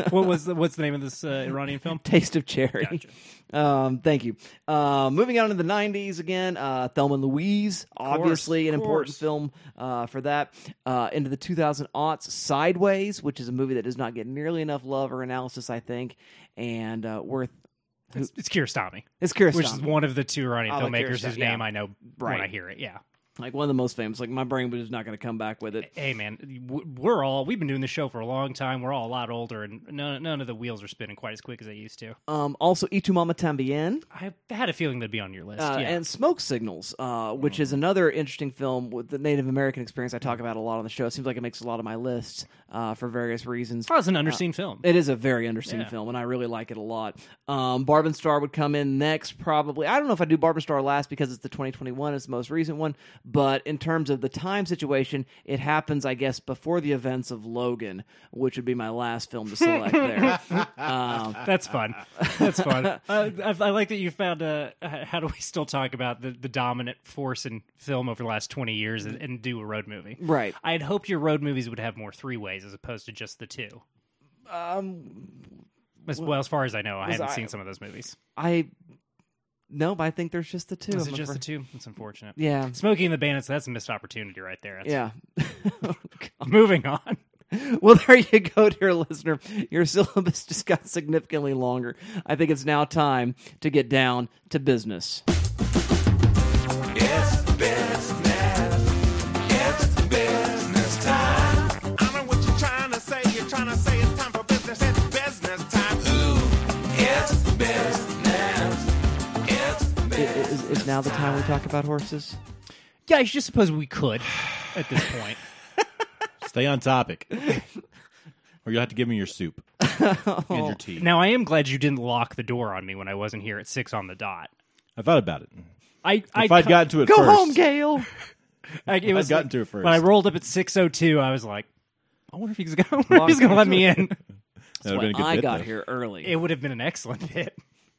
what was the, what's the name of this uh, Iranian film? Taste of cherry. Gotcha. Um, thank you. Uh, moving on to the 90s again, uh, Thelma and Louise, obviously an important film uh, for that. Uh, into the 2000 aughts, Sideways, which is a movie that does not get nearly enough love or analysis, I think, and uh, worth. It's, it's Kiarostami, It's curious. which is one of the two Iranian filmmakers whose yeah. name I know when Right. I hear it. Yeah. Like one of the most famous. Like my brain was not going to come back with it. Hey man, we're all we've been doing this show for a long time. We're all a lot older, and none, none of the wheels are spinning quite as quick as they used to. Um, also, Y Tu Mama Tambien. I had a feeling they'd be on your list. Uh, yeah. and Smoke Signals, uh, which is another interesting film with the Native American experience I talk about a lot on the show. It seems like it makes a lot of my lists uh, for various reasons. oh, it's an underseen film. It is a very underseen Yeah. film, and I really like it a lot. Um, Barb and Star would come in next, probably. I don't know if I do Barb and Star last because it's the 2021, it's the most recent one. But in terms of the time situation, it happens, I guess, before the events of Logan, which would be my last film to select there. um, That's fun. That's fun. uh, I, I like that you found. Uh, how do we still talk about the, the dominant force in film over the last twenty years and, and do a road movie? right. I had hoped your road movies would have more three ways as opposed to just the two. Um, As well, as far as I know, I haven't I- seen some of those movies. I. No, but I think there's just the two. Is I'm it just the two? It's unfortunate. Yeah. Smoking the Bandits, that's a missed opportunity right there. That's- Yeah. Moving on. Well, there you go, dear listener. Your syllabus just got significantly longer. I think it's now time to get down to business. It's business. Now the time we talk about horses? Yeah, I just suppose we could at this point. Stay on topic. or you'll have to give me your soup and your tea. now, I am glad you didn't lock the door on me when I wasn't here at six on the dot. I thought about it. I, If I I'd gotten to it Go first, home, Gail. I, it was gotten to it first. When I rolled up at six oh two, I was like, I wonder if he's gonna, I wonder if he's gonna let me in. that would have been a good I bit, got though. here early. It would have been an excellent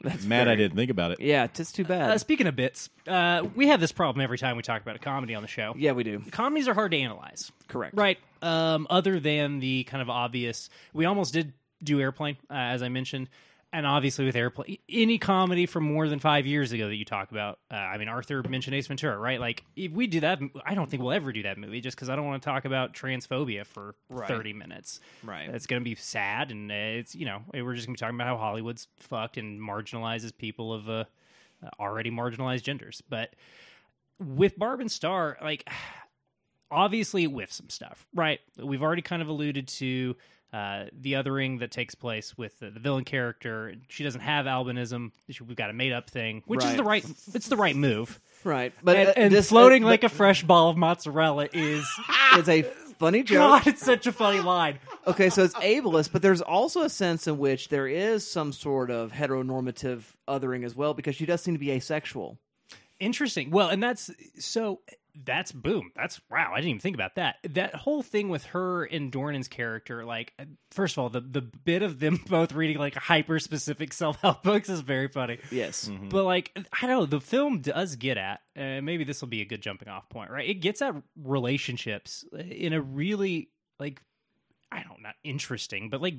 bit. Mad I didn't think about it. yeah, it's too bad. Uh, speaking of bits, uh, we have this problem every time we talk about a comedy on the show. yeah, we do. Comedies are hard to analyze. Correct. Right. Um, other than the kind of obvious, we almost did do Airplane, uh, as I mentioned, and obviously with Airplane, any comedy from more than five years ago that you talk about. Uh, I mean, Arthur mentioned Ace Ventura, right? Like, if we do that, I don't think we'll ever do that movie just because I don't want to talk about transphobia for Right. thirty minutes. Right. It's going to be sad, and uh, it's you know we're just going to be talking about how Hollywood's fucked and marginalizes people of uh, already marginalized genders, but with Barb and Star, like obviously with some stuff, right? We've already kind of alluded to uh, the othering that takes place with the, the villain character. She doesn't have albinism. She- We've got a made up thing, which is the right. It's the right move. Right. But And, uh, and this- floating uh, like a fresh ball of mozzarella is it's a funny joke. God. It's such a funny line. Okay, so it's ableist, but there's also a sense in which there is some sort of heteronormative othering as well because she does seem to be asexual. Interesting. Well, and that's so that's boom. That's wow. I didn't even think about that. That whole thing with her and Dornan's character, like first of all, the the bit of them both reading like hyper specific self help books is very funny. Yes. But like I don't know, the film does get at, uh, maybe this will be a good jumping off point, right? It gets at relationships in a really like I don't know, not interesting, but like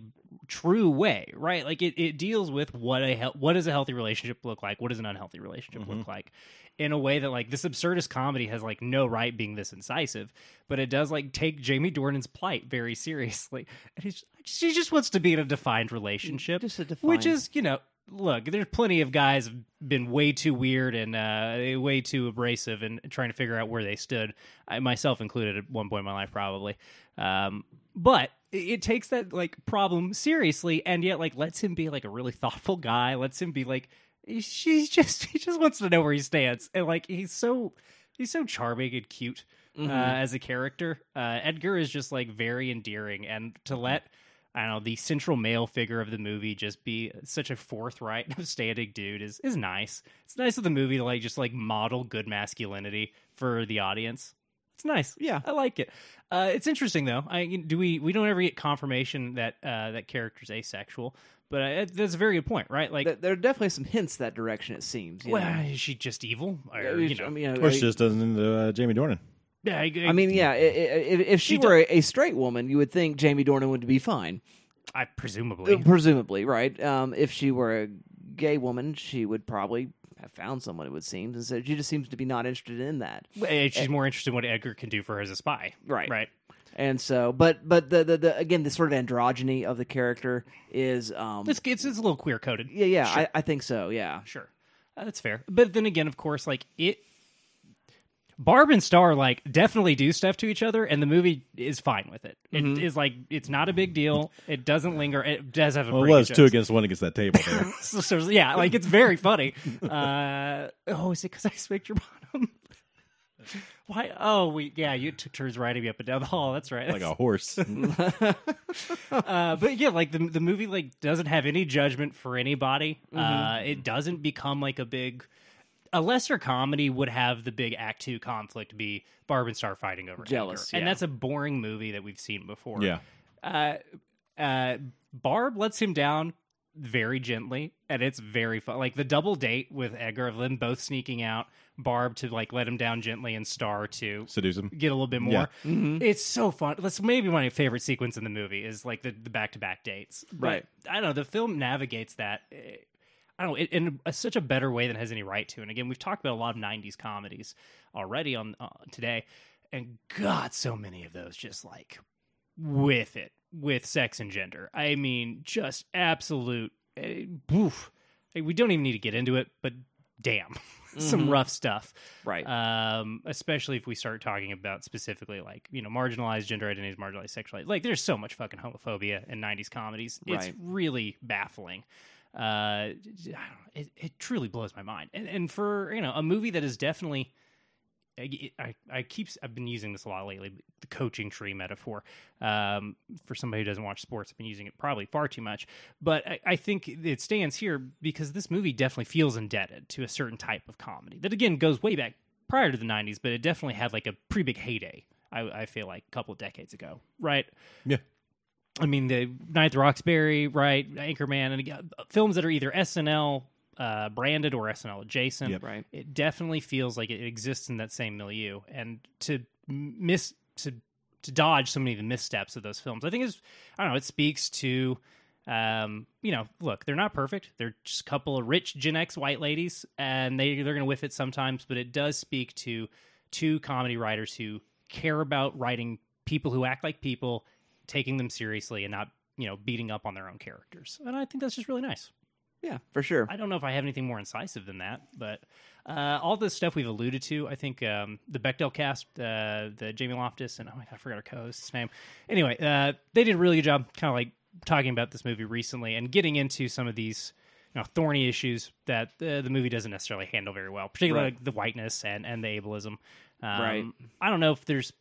true way, right? Like it, it deals with what a hel- what does a healthy relationship look like? What does an unhealthy relationship look like? In a way that like this absurdist comedy has like no right being this incisive, but it does like take Jamie Dornan's plight very seriously. And he's, she just wants to be in a defined relationship, Just a which is you know look, there's plenty of guys have been way too weird and uh, way too abrasive and trying to figure out where they stood. I myself included at one point in my life, probably. Um, but it takes that like problem seriously, and yet like lets him be like a really thoughtful guy. Lets him be like she's just he just wants to know where he stands, and like he's so he's so charming and cute. Uh, as a character, uh, Edgar is just like very endearing, and to let I don't know, the central male figure of the movie just be such a forthright, upstanding dude is is nice. It's nice of the movie to like just like model good masculinity for the audience. It's nice. Yeah. I like it. Uh, it's interesting though. I do we we don't ever get confirmation that uh, that character's asexual, but uh, that's a very good point, right? Like, There- There are definitely some hints that direction. It seems. you well, know. is she just evil? Or, I you know, I mean, Or I- she just doesn't into uh, Jamie Dornan. yeah, I, I mean, yeah. i- i- If, if she She were a, a straight woman, you would think Jamie Dornan would be fine, I presumably. presumably, right? Um, if she were a gay woman, she would probably have found someone. It would seem, and so she just seems to be not interested in that. Eh, She's more interested in what Edgar can do for her as a spy. Right. Right. And so, but but the the, the again, the sort of androgyny of the character is, um, It's, it's, it's a little queer coded. yeah, yeah, I, I think so, yeah. Sure. Uh, that's fair. But then again, of course, like it Barb and Star like definitely do stuff to each other, and the movie is fine with it. It is Mm-hmm. like it's not a big deal. It doesn't linger. It does have a Well, it was good two jokes. against one against that table there. So- so, yeah, like it's very funny. Uh, oh, is it because I speak your bottom? Why? Oh, we yeah, you took turns riding me up and down the hall. That's right. like a horse. Uh, but yeah, like the the movie like doesn't have any judgment for anybody. Mm-hmm. Uh, it doesn't become like a big. A lesser comedy would have the big Act Two conflict be Barb and Star fighting over Jealous, anger. and that's a boring movie that we've seen before. yeah. uh, uh, Barb lets him down very gently, and it's very fun. Like the double date with Edgar of them both sneaking out, Barb to like let him down gently, and Star to Seduce him. get a little bit more. Yeah. It's so fun. That's maybe my favorite sequence in the movie is like the the back to back dates. But, Right. I don't know. The film navigates that. eh, I don't know in, in a, such a better way than it has any right to. And again, we've talked about a lot of '90s comedies already on uh, today, and God, so many of those just like with it with sex and gender. I mean, just absolute. Eh, We don't even need to get into it, but damn, some rough stuff Right. um, especially if we start talking about specifically like you know marginalized gender identities, marginalized sexuality. Like, there's so much fucking homophobia in '90s comedies. It's really baffling. Uh, I don't know, it, it truly blows my mind. And, and for you know a movie that is definitely. I, I, I keep I've been using this a lot lately the coaching tree metaphor um, for somebody who doesn't watch sports I've been using it probably far too much but I, I think it stands here because this movie definitely feels indebted to a certain type of comedy that again goes way back prior to the 90s but it definitely had like a pretty big heyday I, I feel like a couple of decades ago right Yeah. I mean, the at Roxbury, right? Anchorman, and again, films that are either SNL uh, branded or SNL adjacent. Yep. Right. It definitely feels like it exists in that same milieu, and to miss to to dodge so many of the missteps of those films, I think is I don't know. It speaks to. Um, you know, look, they're not perfect. They're just a couple of rich Gen X white ladies, and they they're going to whiff it sometimes. But it does speak to two comedy writers who care about writing people who act like people, taking them seriously, and not you know beating up on their own characters. And I think that's just really nice. Yeah, for sure. I don't know if I have anything more incisive than that, but uh, all this stuff we've alluded to, I think um, the Bechdel cast, uh, the Jamie Loftus, and oh my god, I forgot our co-host's name. Anyway, uh, they did a really good job, kind of like talking about this movie recently and getting into some of these you know, thorny issues that uh, the movie doesn't necessarily handle very well, particularly Right. like the whiteness and and the ableism. Um, Right. I don't know if there's.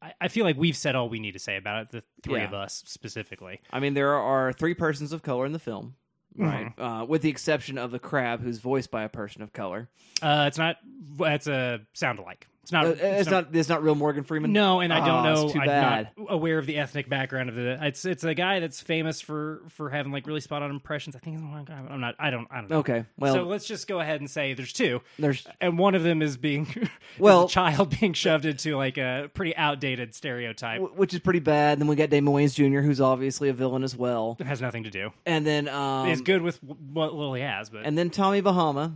I, I feel like we've said all we need to say about it. The three Yeah. of us specifically. I mean, there are three persons of color in the film, Mm-hmm. right? Uh, with the exception of the crab, who's voiced by a person of color. Uh, it's not. It's a sound alike. It's not. Uh, it's not. It's not real Morgan Freeman. No, and I don't Oh, know. too I'm bad. not aware of the ethnic background of the. It's it's a guy that's famous for for having like really spot on impressions. I think he's one guy. I'm not. I don't. I don't know. Okay, well- so let's just go ahead and say there's two. There's- and one of them is being Well- a child being shoved into like a pretty outdated stereotype. Which is pretty bad. Then we got Damon Wayans Jr., who's obviously a villain as well, It has nothing to do. and then um, It's good with what little he has, but and then Tommy Bahama,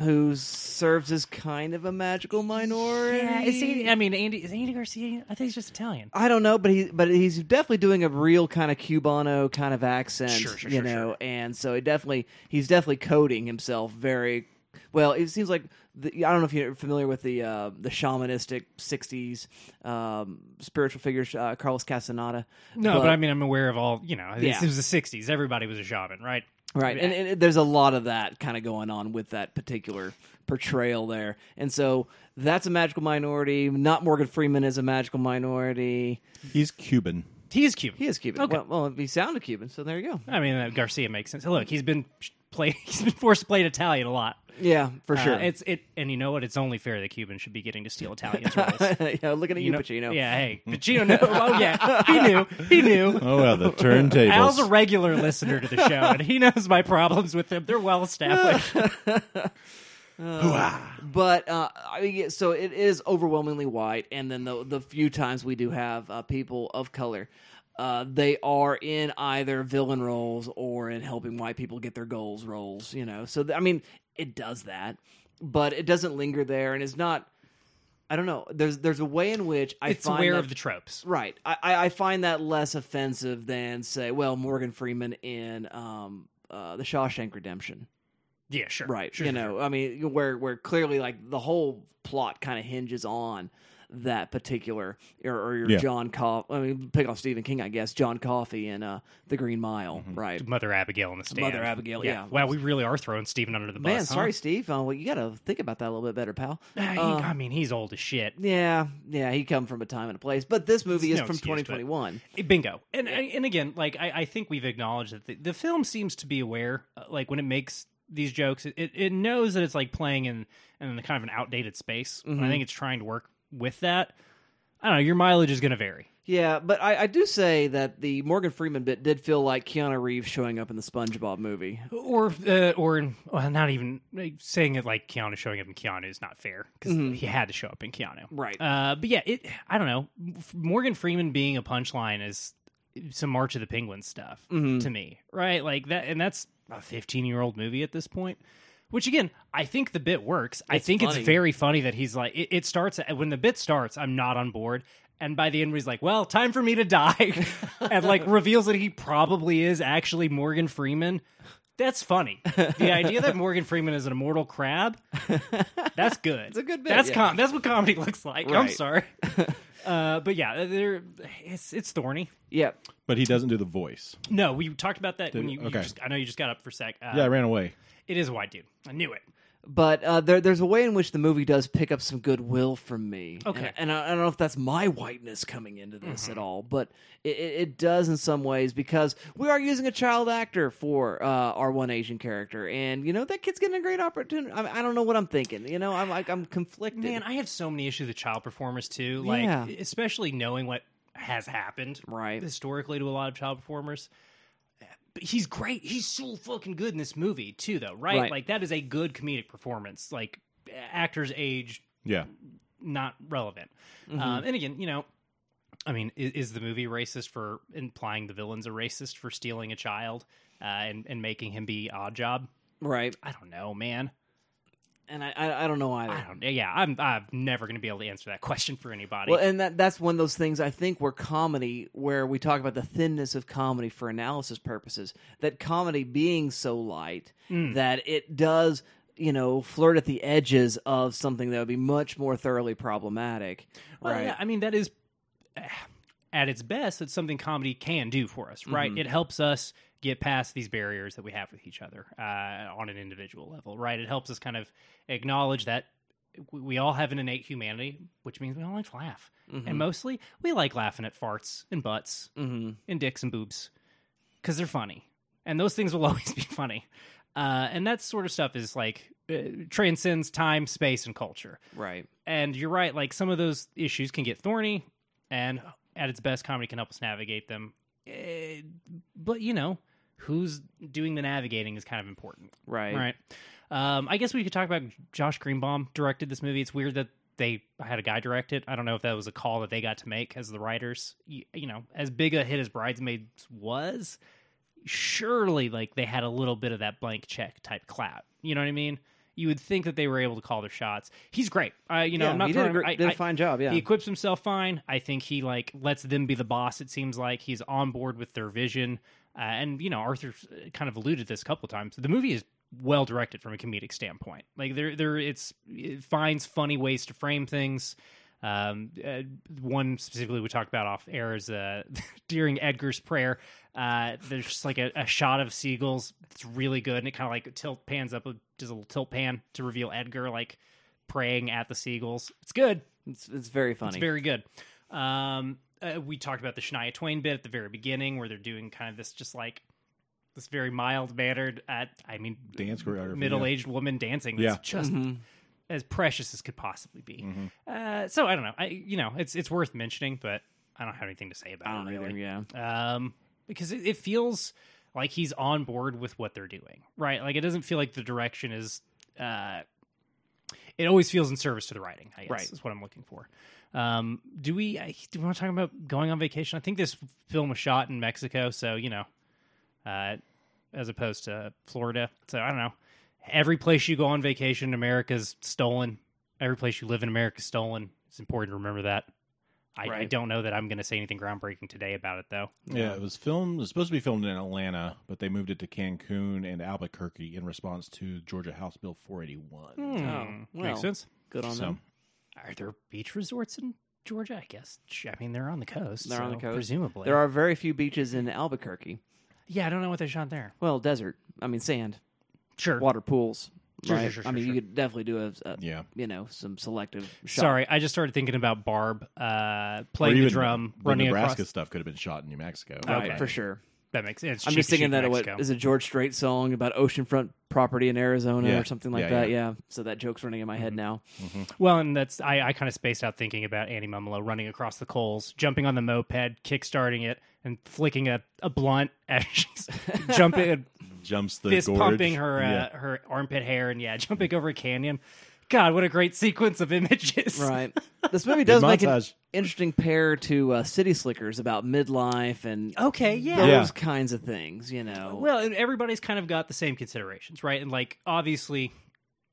who serves as kind of a magical minority. yeah, is he? I mean, Andy is Andy Garcia. I think he's just Italian. I don't know, but he but he's definitely doing a real kind of Cubano kind of accent, Sure, sure, you sure, know, and so it definitely he's definitely coding himself very well. It seems like the, I don't know if you're familiar with the uh, the shamanistic '60s um, spiritual figures, uh, Carlos Castaneda. No, but, I mean, I'm aware of all. You know, Yeah. it was the '60s. Everybody was a shaman, right? Right, and, and there's a lot of that kind of going on with that particular portrayal there, and so that's a magical minority. Not Morgan Freeman is a magical minority. He's Cuban. He is Cuban. He is Cuban. Okay. Well, well, he sounded Cuban, so there you go. I mean, uh, Garcia makes sense. Look, he's been play. He's been forced to play Italian a lot. Yeah, for sure. Uh, it's it, and you know what? It's only fair that Cubans should be getting to steal Italians' roles. yeah, looking at you, you know, Pacino. Yeah, hey, Pacino. knew. oh yeah, he knew. He knew. Oh well, the turntables. Al's a regular listener to the show, and he knows my problems with him. They're well established. But uh, I mean, yeah, so it is overwhelmingly white, and then the the few times we do have uh, people of color, uh, they are in either villain roles or in helping white people get their goals roles. You know, so th- I mean, it does that, but it doesn't linger there, and it's not. I don't know. There's there's a way in which I it's find aware that- of the tropes. Right. I, I I find that less offensive than say, well, Morgan Freeman in um, uh, the Shawshank Redemption. Yeah, sure. right? Sure, you sure, know, sure. I mean, where where clearly like the whole plot kind of hinges on that particular or, or your Yeah. John Coffey. I mean, pick off Stephen King, I guess. John Coffey and uh, The Green Mile, Mm-hmm. right? Mother Abigail in the stand. Mother Abigail, yeah. Wow, we really are throwing Stephen under the bus. Man, huh? sorry, Steve. Uh, well, you got to think about that a little bit better, pal. Ah, he- Uh, I mean, he's old as shit. yeah, yeah, he come from a time and a place, but this movie is no from excuse, 2021. Bingo. And and again, like I, I think we've acknowledged that the, the film seems to be aware, uh, like when it makes these jokes, it, it knows that it's like playing in in the kind of an outdated space. And I think it's trying to work with that. I don't know. Your mileage is going to vary. Yeah, but I, I do say that the Morgan Freeman bit did feel like Keanu Reeves showing up in the SpongeBob movie. Or, uh, or well, not even like, saying it like Keanu showing up in Keanu is not fair because he had to show up in Keanu, Right. Uh, but yeah, it. I don't know. Morgan Freeman being a punchline is some March of the Penguins stuff to me, right? Like that, and that's a 15 year old movie at this point. Which again, I think the bit works. I It's think funny. it's very funny that he's like, it, it starts when the bit starts. I'm not on board, and by the end, he's like, "Well, time for me to die," and like reveals that he probably is actually Morgan Freeman. That's funny. The idea that Morgan Freeman is an immortal crab, that's good. It's a good bit, That's yeah. com- that's what comedy looks like. I'm sorry. Uh, but yeah, they're, it's it's thorny. Yeah, But he doesn't do the voice. No, we talked about that when you, you okay. just. I know you just got up for a sec. Uh, Yeah, I ran away. it is a white dude. I knew it. But uh, there, there's a way in which the movie does pick up some goodwill from me. Okay. and, and I, I don't know if that's my whiteness coming into this at all, but it, it, it does in some ways because we are using a child actor for uh, our one Asian character, and you know that kid's getting a great opportunity. I, I don't know what I'm thinking. You know, I'm like I'm conflicted. Man, I have so many issues with child performers too. Like, Yeah. especially knowing what has happened Right. historically to a lot of child performers. But he's great. He's so fucking good in this movie too, though. Right? Right. Like that is a good comedic performance. Like actors age Yeah. not relevant. Mm-hmm. Um, and again, you know, I mean, is, is the movie racist for implying the villain's a racist for stealing a child uh, and and making him be odd job? right, I don't know, man. And I, I I don't know either. I don't. Yeah, I'm. I'm never going to be able to answer that question for anybody. Well, and that that's one of those things I think where comedy, where we talk about the thinness of comedy for analysis purposes, that comedy being so light Hmm. that it does, you know, flirt at the edges of something that would be much more thoroughly problematic. Well, right. yeah, I mean, that is at its best. It's something comedy can do for us, right? Mm-hmm. It helps us get past these barriers that we have with each other uh, on an individual level, right? It helps us kind of acknowledge that we- all have an innate humanity, which means we all like to laugh, Mm-hmm. and mostly we like laughing at farts and butts and dicks and boobs because they're funny, and those things will always be funny. Uh, and that sort of stuff is like uh, transcends time, space, and culture Right. and you're right like some of those issues can get thorny and at its best comedy can help us navigate them. Eh, but you know who's doing the navigating is kind of important. Right. right. Um, i guess we could talk about josh greenbaum directed this movie. It's weird that they had a guy direct it. I don't know if that was a call that they got to make as the writers. You, you know as big a hit as bridesmaids was surely like they had a little bit of that blank check type clap. You know what i mean you would think that they were able to call their shots. He's great. Uh, you know, Yeah, I'm not he did a, throwing- gr- I- did a I- fine job. Yeah. he equips himself fine. I think he like lets them be the boss. It seems like he's on board with their vision. Uh, and you know, Arthur kind of alluded to this a couple times. The movie is well directed from a comedic standpoint. Like there, there, it's it finds funny ways to frame things. Um, uh, one specifically we talked about off air is uh, during Edgar's prayer. Uh, there's just like a, a shot of seagulls. It's really good, and it kind of like tilt pans up, does a little tilt pan to reveal Edgar like praying at the seagulls. It's good. it's, it's very funny. It's very good. Um, uh, we talked about the Shania Twain bit at the very beginning, where they're doing kind of this, just like this very mild mannered, at I mean, Dance choreography, middle aged woman dancing. Yeah. Just Mm-hmm. As precious as could possibly be. Uh, so I don't know. I you know, it's it's worth mentioning, but I don't have anything to say about I don't it either. really. Yeah. Um, because it, it feels like he's on board with what they're doing, right? Like it doesn't feel like the direction is. Uh, it always feels in service to the writing. I guess Right. is what I'm looking for. Um, do we I- do we want to talk about going on vacation? I think this film was shot in Mexico, so you know, uh, as opposed to Florida. So I don't know. Every place you go on vacation in America is stolen. Every place you live in America is stolen. It's important to remember that. I, I don't know that I'm going to say anything groundbreaking today about it, though. Yeah, it was filmed. It was supposed to be filmed in Atlanta, but they moved it to Cancun and Albuquerque in response to Georgia House Bill 481. Hmm, well. makes sense. Good on So, them. Are there beach resorts in Georgia? I guess. I mean, they're on the coast. They're on the coast. presumably. There are very few beaches in Albuquerque. Yeah, I don't know what they shot there. Well, desert. I mean, sand, Sure. water pools. Sure, right? sure, sure, I mean, sure, you could definitely do a, a yeah. you know, some selective. Shot. Sorry, I just started thinking about Barb uh, playing the drum, the running Nebraska across. stuff could have been shot in New Mexico. right Okay. for sure. That makes sense. I'm just thinking that what is a George Strait song about oceanfront property in Arizona Yeah. or something like Yeah, that. yeah. Yeah. So that joke's running in my Mm-hmm. head now. Well, and that's I, I kind of spaced out thinking about Annie Mumolo running across the coals, jumping on the moped, kick-starting it, and flicking a, a blunt as she's jumping, Jumps the fist gorge. pumping her uh, her armpit hair, and yeah, jumping over a canyon. God, what a great sequence of images! Right. This movie does make an interesting pair to uh, City Slickers about midlife and Okay, yeah. those Yeah. kinds of things. You know. Well, and everybody's kind of got the same considerations, right? And like obviously,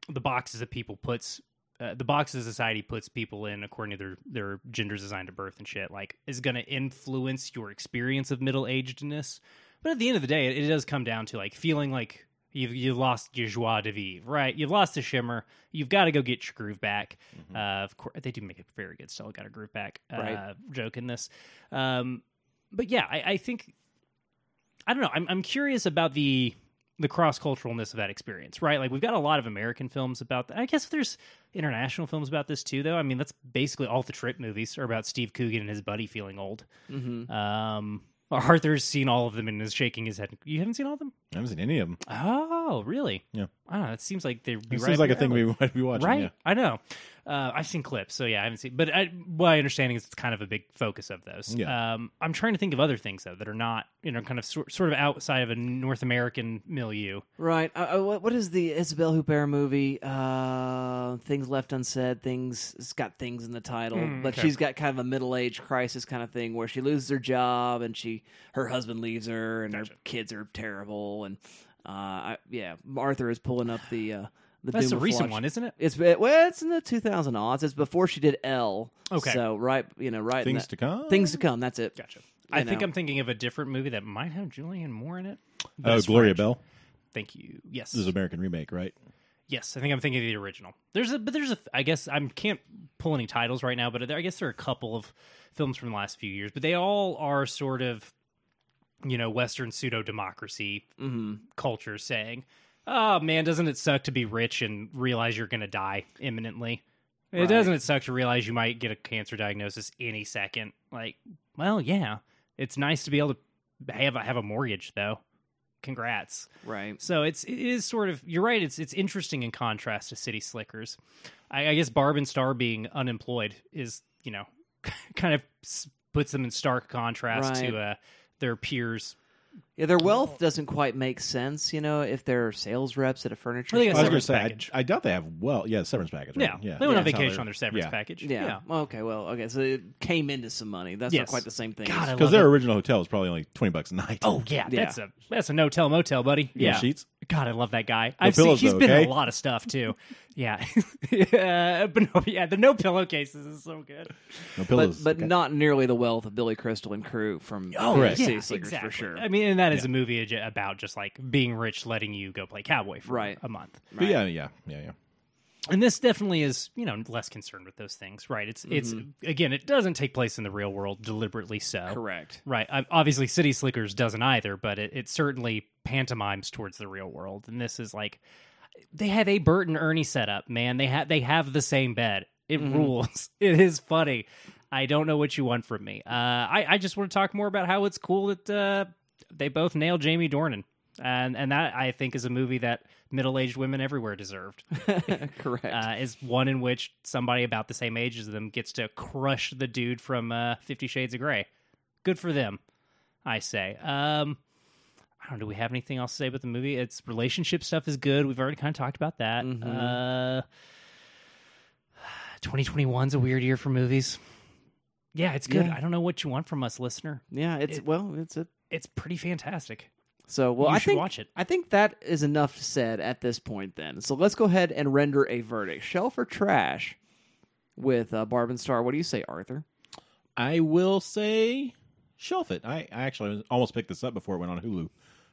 the boxes that people puts, uh, the boxes society puts people in according to their their genders assigned to birth and shit, like is going to influence your experience of middle agedness. But at the end of the day, it, it does come down to like feeling like you've you lost your joie de vivre, right? You've lost the shimmer. You've got to go get your groove back. Uh, of course, they do make it very good. Still got a groove back uh, Right. joke in this. Um, but yeah, I, I think I don't know. I'm I'm curious about the the cross culturalness of that experience, right? Like we've got a lot of American films about that. I guess there's international films about this too, though. I mean, that's basically all the Trip movies are about Steve Coogan and his buddy feeling old. Mhm. Um, Arthur's seen all of them and is shaking his head. You haven't seen all of them? I haven't seen any of them. Oh, really? Yeah. I don't know. It seems like they're It seems like a thing we might be watching. right? Yeah. I know. Uh, I've seen clips, so yeah, I haven't seen. But I, my understanding is it's kind of a big focus of those. Yeah. Um, I'm trying to think of other things though that are not, you know, kind of sort, sort of outside of a North American milieu. Right. Uh, uh, what, what is the Isabelle Huppert movie? Uh, things left unsaid. Things. It's got things in the title, Mm, but okay. she's got kind of a middle age crisis kind of thing where she loses her job and she her husband leaves her and Gotcha. her kids are terrible and uh, I, yeah, Arthur is pulling up the uh, the. That's a Doom of recent Watch- one, isn't it? It's well, it's in the 2000 odds. It's before she did Elle. Okay. So right, you know, right. in Things that- to come. Things to come. That's it. Gotcha. I think. I'm thinking of a different movie that might have Julianne Moore in it. Oh, it's Gloria French. Bell. Thank you. Yes. This is an American remake, right? Yes, I think I'm thinking of the original. There's a, but there's a, I guess I can't pull any titles right now, but there, I guess there are a couple of films from the last few years, but they all are sort of, you know, Western pseudo democracy hmm culture saying, "Oh man, doesn't it suck to be rich and realize you're going to die imminently? It Right. doesn't it suck to realize you might get a cancer diagnosis any second? Like, well, yeah, it's nice to be able to have a, have a mortgage though. Congrats." Right. So it's it is sort of you're right. It's it's interesting in contrast to City Slickers. I, I guess Barb and Star being unemployed is you know kind of puts them in stark contrast Right. to uh, their peers. Yeah, their wealth doesn't quite make sense. You know, if they're sales reps at a furniture I think store. I was severance going to say, package. I, I doubt they have well, yeah, severance package. Right? Yeah, yeah. they went on That's how vacation on their severance yeah. package. Yeah. Well, okay. Well, okay. So it came into some money. That's Yes. not quite the same thing. God, as- I Because their it. original hotel was probably only twenty bucks a night. Oh yeah, Yeah. that's a that's a no tell motel, buddy. You Yeah, sheets. God, I love that guy. I've pillows, seen he's though, been in okay? a lot of stuff too. yeah, yeah, but no, yeah, the no pillowcases is so good. No but pillows. but Okay. not nearly the wealth of Billy Crystal and crew from Oh, the Correct. City yeah, Slickers exactly. for sure. I mean, and that is a movie about just like being rich, letting you go play cowboy for Right. a month. But yeah, yeah, yeah, yeah. And this definitely is, you know, less concerned with those things, right? It's it's mm-hmm. again, it doesn't take place in the real world deliberately so. Correct. Right. I, obviously, City Slickers doesn't either, but it, it certainly pantomimes towards the real world. And this is like they have a Bert and Ernie setup, man. They have they have the same bed. It rules. It is funny. I don't know what you want from me. Uh, I I just want to talk more about how it's cool that uh, they both nailed Jamie Dornan, and and that I think is a movie that middle aged women everywhere deserved. Correct. Uh, is one in which somebody about the same age as them gets to crush the dude from uh, Fifty Shades of Grey. Good for them, I say. Um, I don't know. Do we have anything else to say about the movie? Its relationship stuff is good. We've already kind of talked about that. Uh, 2021's a weird year for movies. Yeah, it's good. Yeah. I don't know what you want from us, listener. yeah. It's it- well. It's a It's pretty fantastic. So well, You I should think watch it. I think that is enough said at this point. Then, so let's go ahead and render a verdict: shelf or trash with uh, Barb and Star. What do you say, Arthur? I will say shelf it. I, I actually almost picked this up before it went on Hulu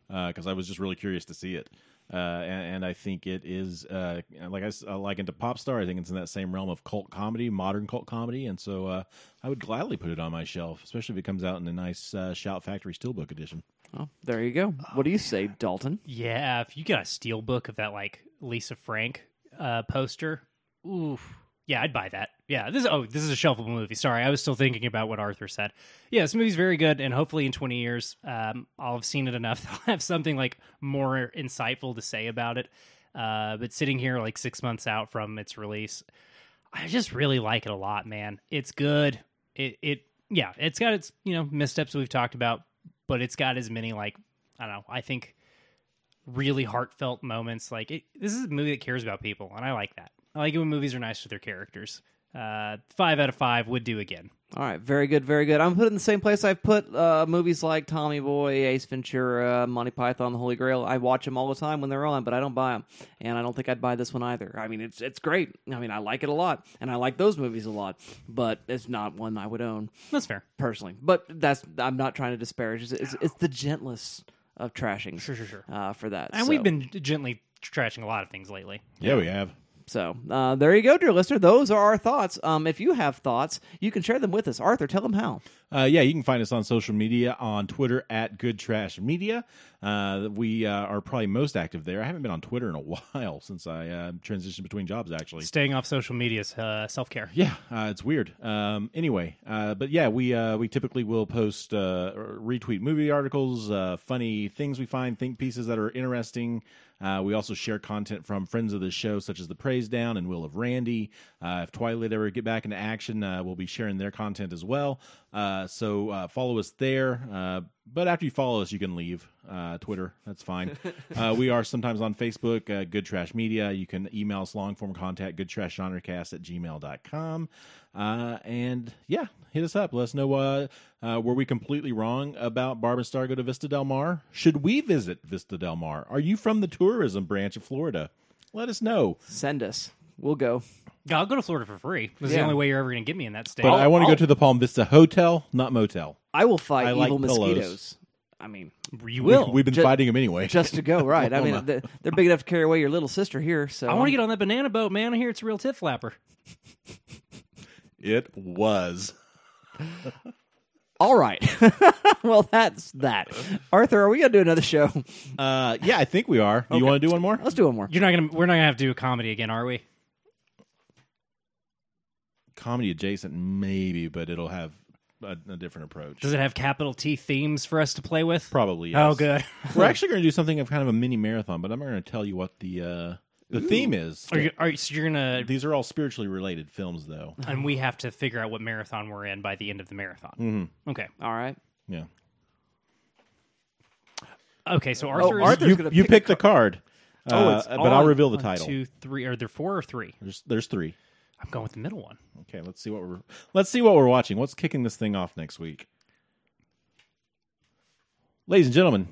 because I was just really curious to see it. Uh, and, and I think it is uh, like I uh, like into pop star. I think it's in that same realm of cult comedy, modern cult comedy, and so uh, I would gladly put it on my shelf, especially if it comes out in a nice uh, Shout Factory Steelbook edition. Oh, there you go. What do you say, Dalton? Yeah, if you got a Steelbook of that like Lisa Frank uh, poster, oof. Yeah, I'd buy that. Yeah, this is oh, this is a shelfable movie. Sorry, I was still thinking about what Arthur said. Yeah, this movie's very good, and hopefully in twenty years, um, I'll have seen it enough. I'll have something like more insightful to say about it. Uh, but sitting here like six months out from its release, I just really like it a lot, man. It's good. It it yeah, it's got its you know missteps we've talked about, but it's got as many like I don't know. I think really heartfelt moments. Like it, this is a movie that cares about people, and I like that. I like it when movies are nice with their characters. Uh, five out of five would do again. All right, very good, very good. I'm put in the same place I've put uh, movies like Tommy Boy, Ace Ventura, Monty Python, The Holy Grail. I watch them all the time when they're on, but I don't buy them, and I don't think I'd buy this one either. I mean, it's it's great. I mean, I like it a lot, and I like those movies a lot, but it's not one I would own That's fair. personally. But that's I'm not trying to disparage. It's, it's, it's the gentlest of trashing. Sure, sure, sure. Uh, for that, And So- we've been gently trashing a lot of things lately. Yeah, we have. So uh, there you go, dear listener. Those are our thoughts. Um, if you have thoughts, you can share them with us. Arthur, tell them how. Uh, yeah, you can find us on social media on Twitter at Good Trash Media. Uh, we uh, are probably most active there. I haven't been on Twitter in a while since I uh, transitioned between jobs, actually. Staying off social media is uh, self care. Yeah, uh, it's weird. Um, anyway, uh, but yeah, we uh, we typically will post uh, retweet movie articles, uh, funny things we find, think pieces that are interesting. Uh, we also share content from friends of the show, such as the Praise Down and Will of Randy. Uh, if Twilight ever get back into action, uh, we'll be sharing their content as well. Uh, so uh, follow us there. But after you follow us, you can leave uh, Twitter. That's fine. uh, we are sometimes on Facebook, uh, Good Trash Media. You can email us long form contact, goodtrashgenrecast at gmail.com. Uh, and yeah, hit us up. Let us know uh, uh, were we completely wrong about Barb and Star go to Vista Del Mar? Should we visit Vista Del Mar? Are you from the tourism branch of Florida? Let us know. Send us. We'll go. I'll go to Florida for free. This is Yeah. the only way you're ever going to get me in that state. But I want to I'll- go to the Palm Vista Hotel, not motel. I will fight I like evil pillows. mosquitoes. I mean, you will. We've been Ju- fighting them anyway. just to go right. I mean, they're, they're big enough to carry away your little sister here. So I want to get on that banana boat, man. I hear it's a real tit flapper. it was. All right. well, that's that. Arthur, are we gonna do another show? Uh, yeah, I think we are. You want to do one more? Let's do one more. You're not gonna. We're not gonna have to do a comedy again, are we? Comedy adjacent, maybe, but it'll have a, a different approach. Does it have capital T themes for us to play with? Probably. Oh, good. We're actually going to do something of kind of a mini marathon, but I'm not going to tell you what the uh, the theme is. Are you, are you, so you're gonna, These are all spiritually related films, though. and we have to figure out what marathon we're in by the end of the marathon. Mm-hmm. Okay. All right. Yeah. Okay. So Arthur. is- Arthur's You, gonna you pick a pick the car- card, Oh, uh, it's but I'll on. reveal the one, title. two, three. Are there four or three? There's there's three. I'm going with the middle one. Okay, let's see what we're let's see what we're watching. What's kicking this thing off next week? Ladies and gentlemen,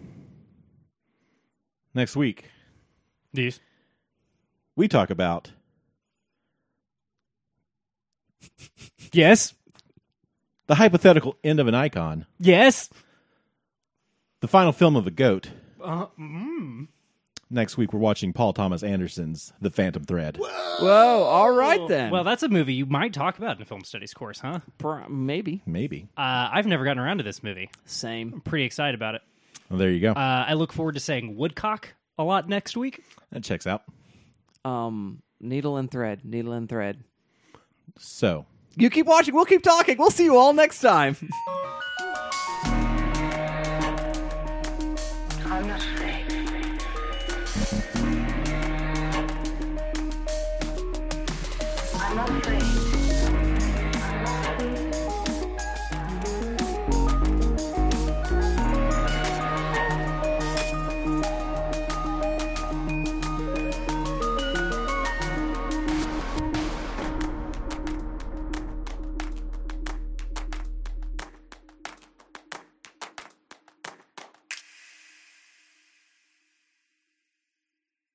next week These. we talk about Yes. the hypothetical end of an icon, Yes. the final film of the goat. Uh, mm. Next week we're watching Paul Thomas Anderson's The Phantom Thread. Whoa. All right then. Well, that's a movie you might talk about in a film studies course, huh? Pro- maybe. Maybe. Uh, I've never gotten around to this movie. Same. I'm pretty excited about it. Well, there you go. Uh, I look forward to saying woodcock a lot next week. that checks out. Um, needle and thread. Needle and thread. So, You keep watching. We'll keep talking. We'll see you all next time.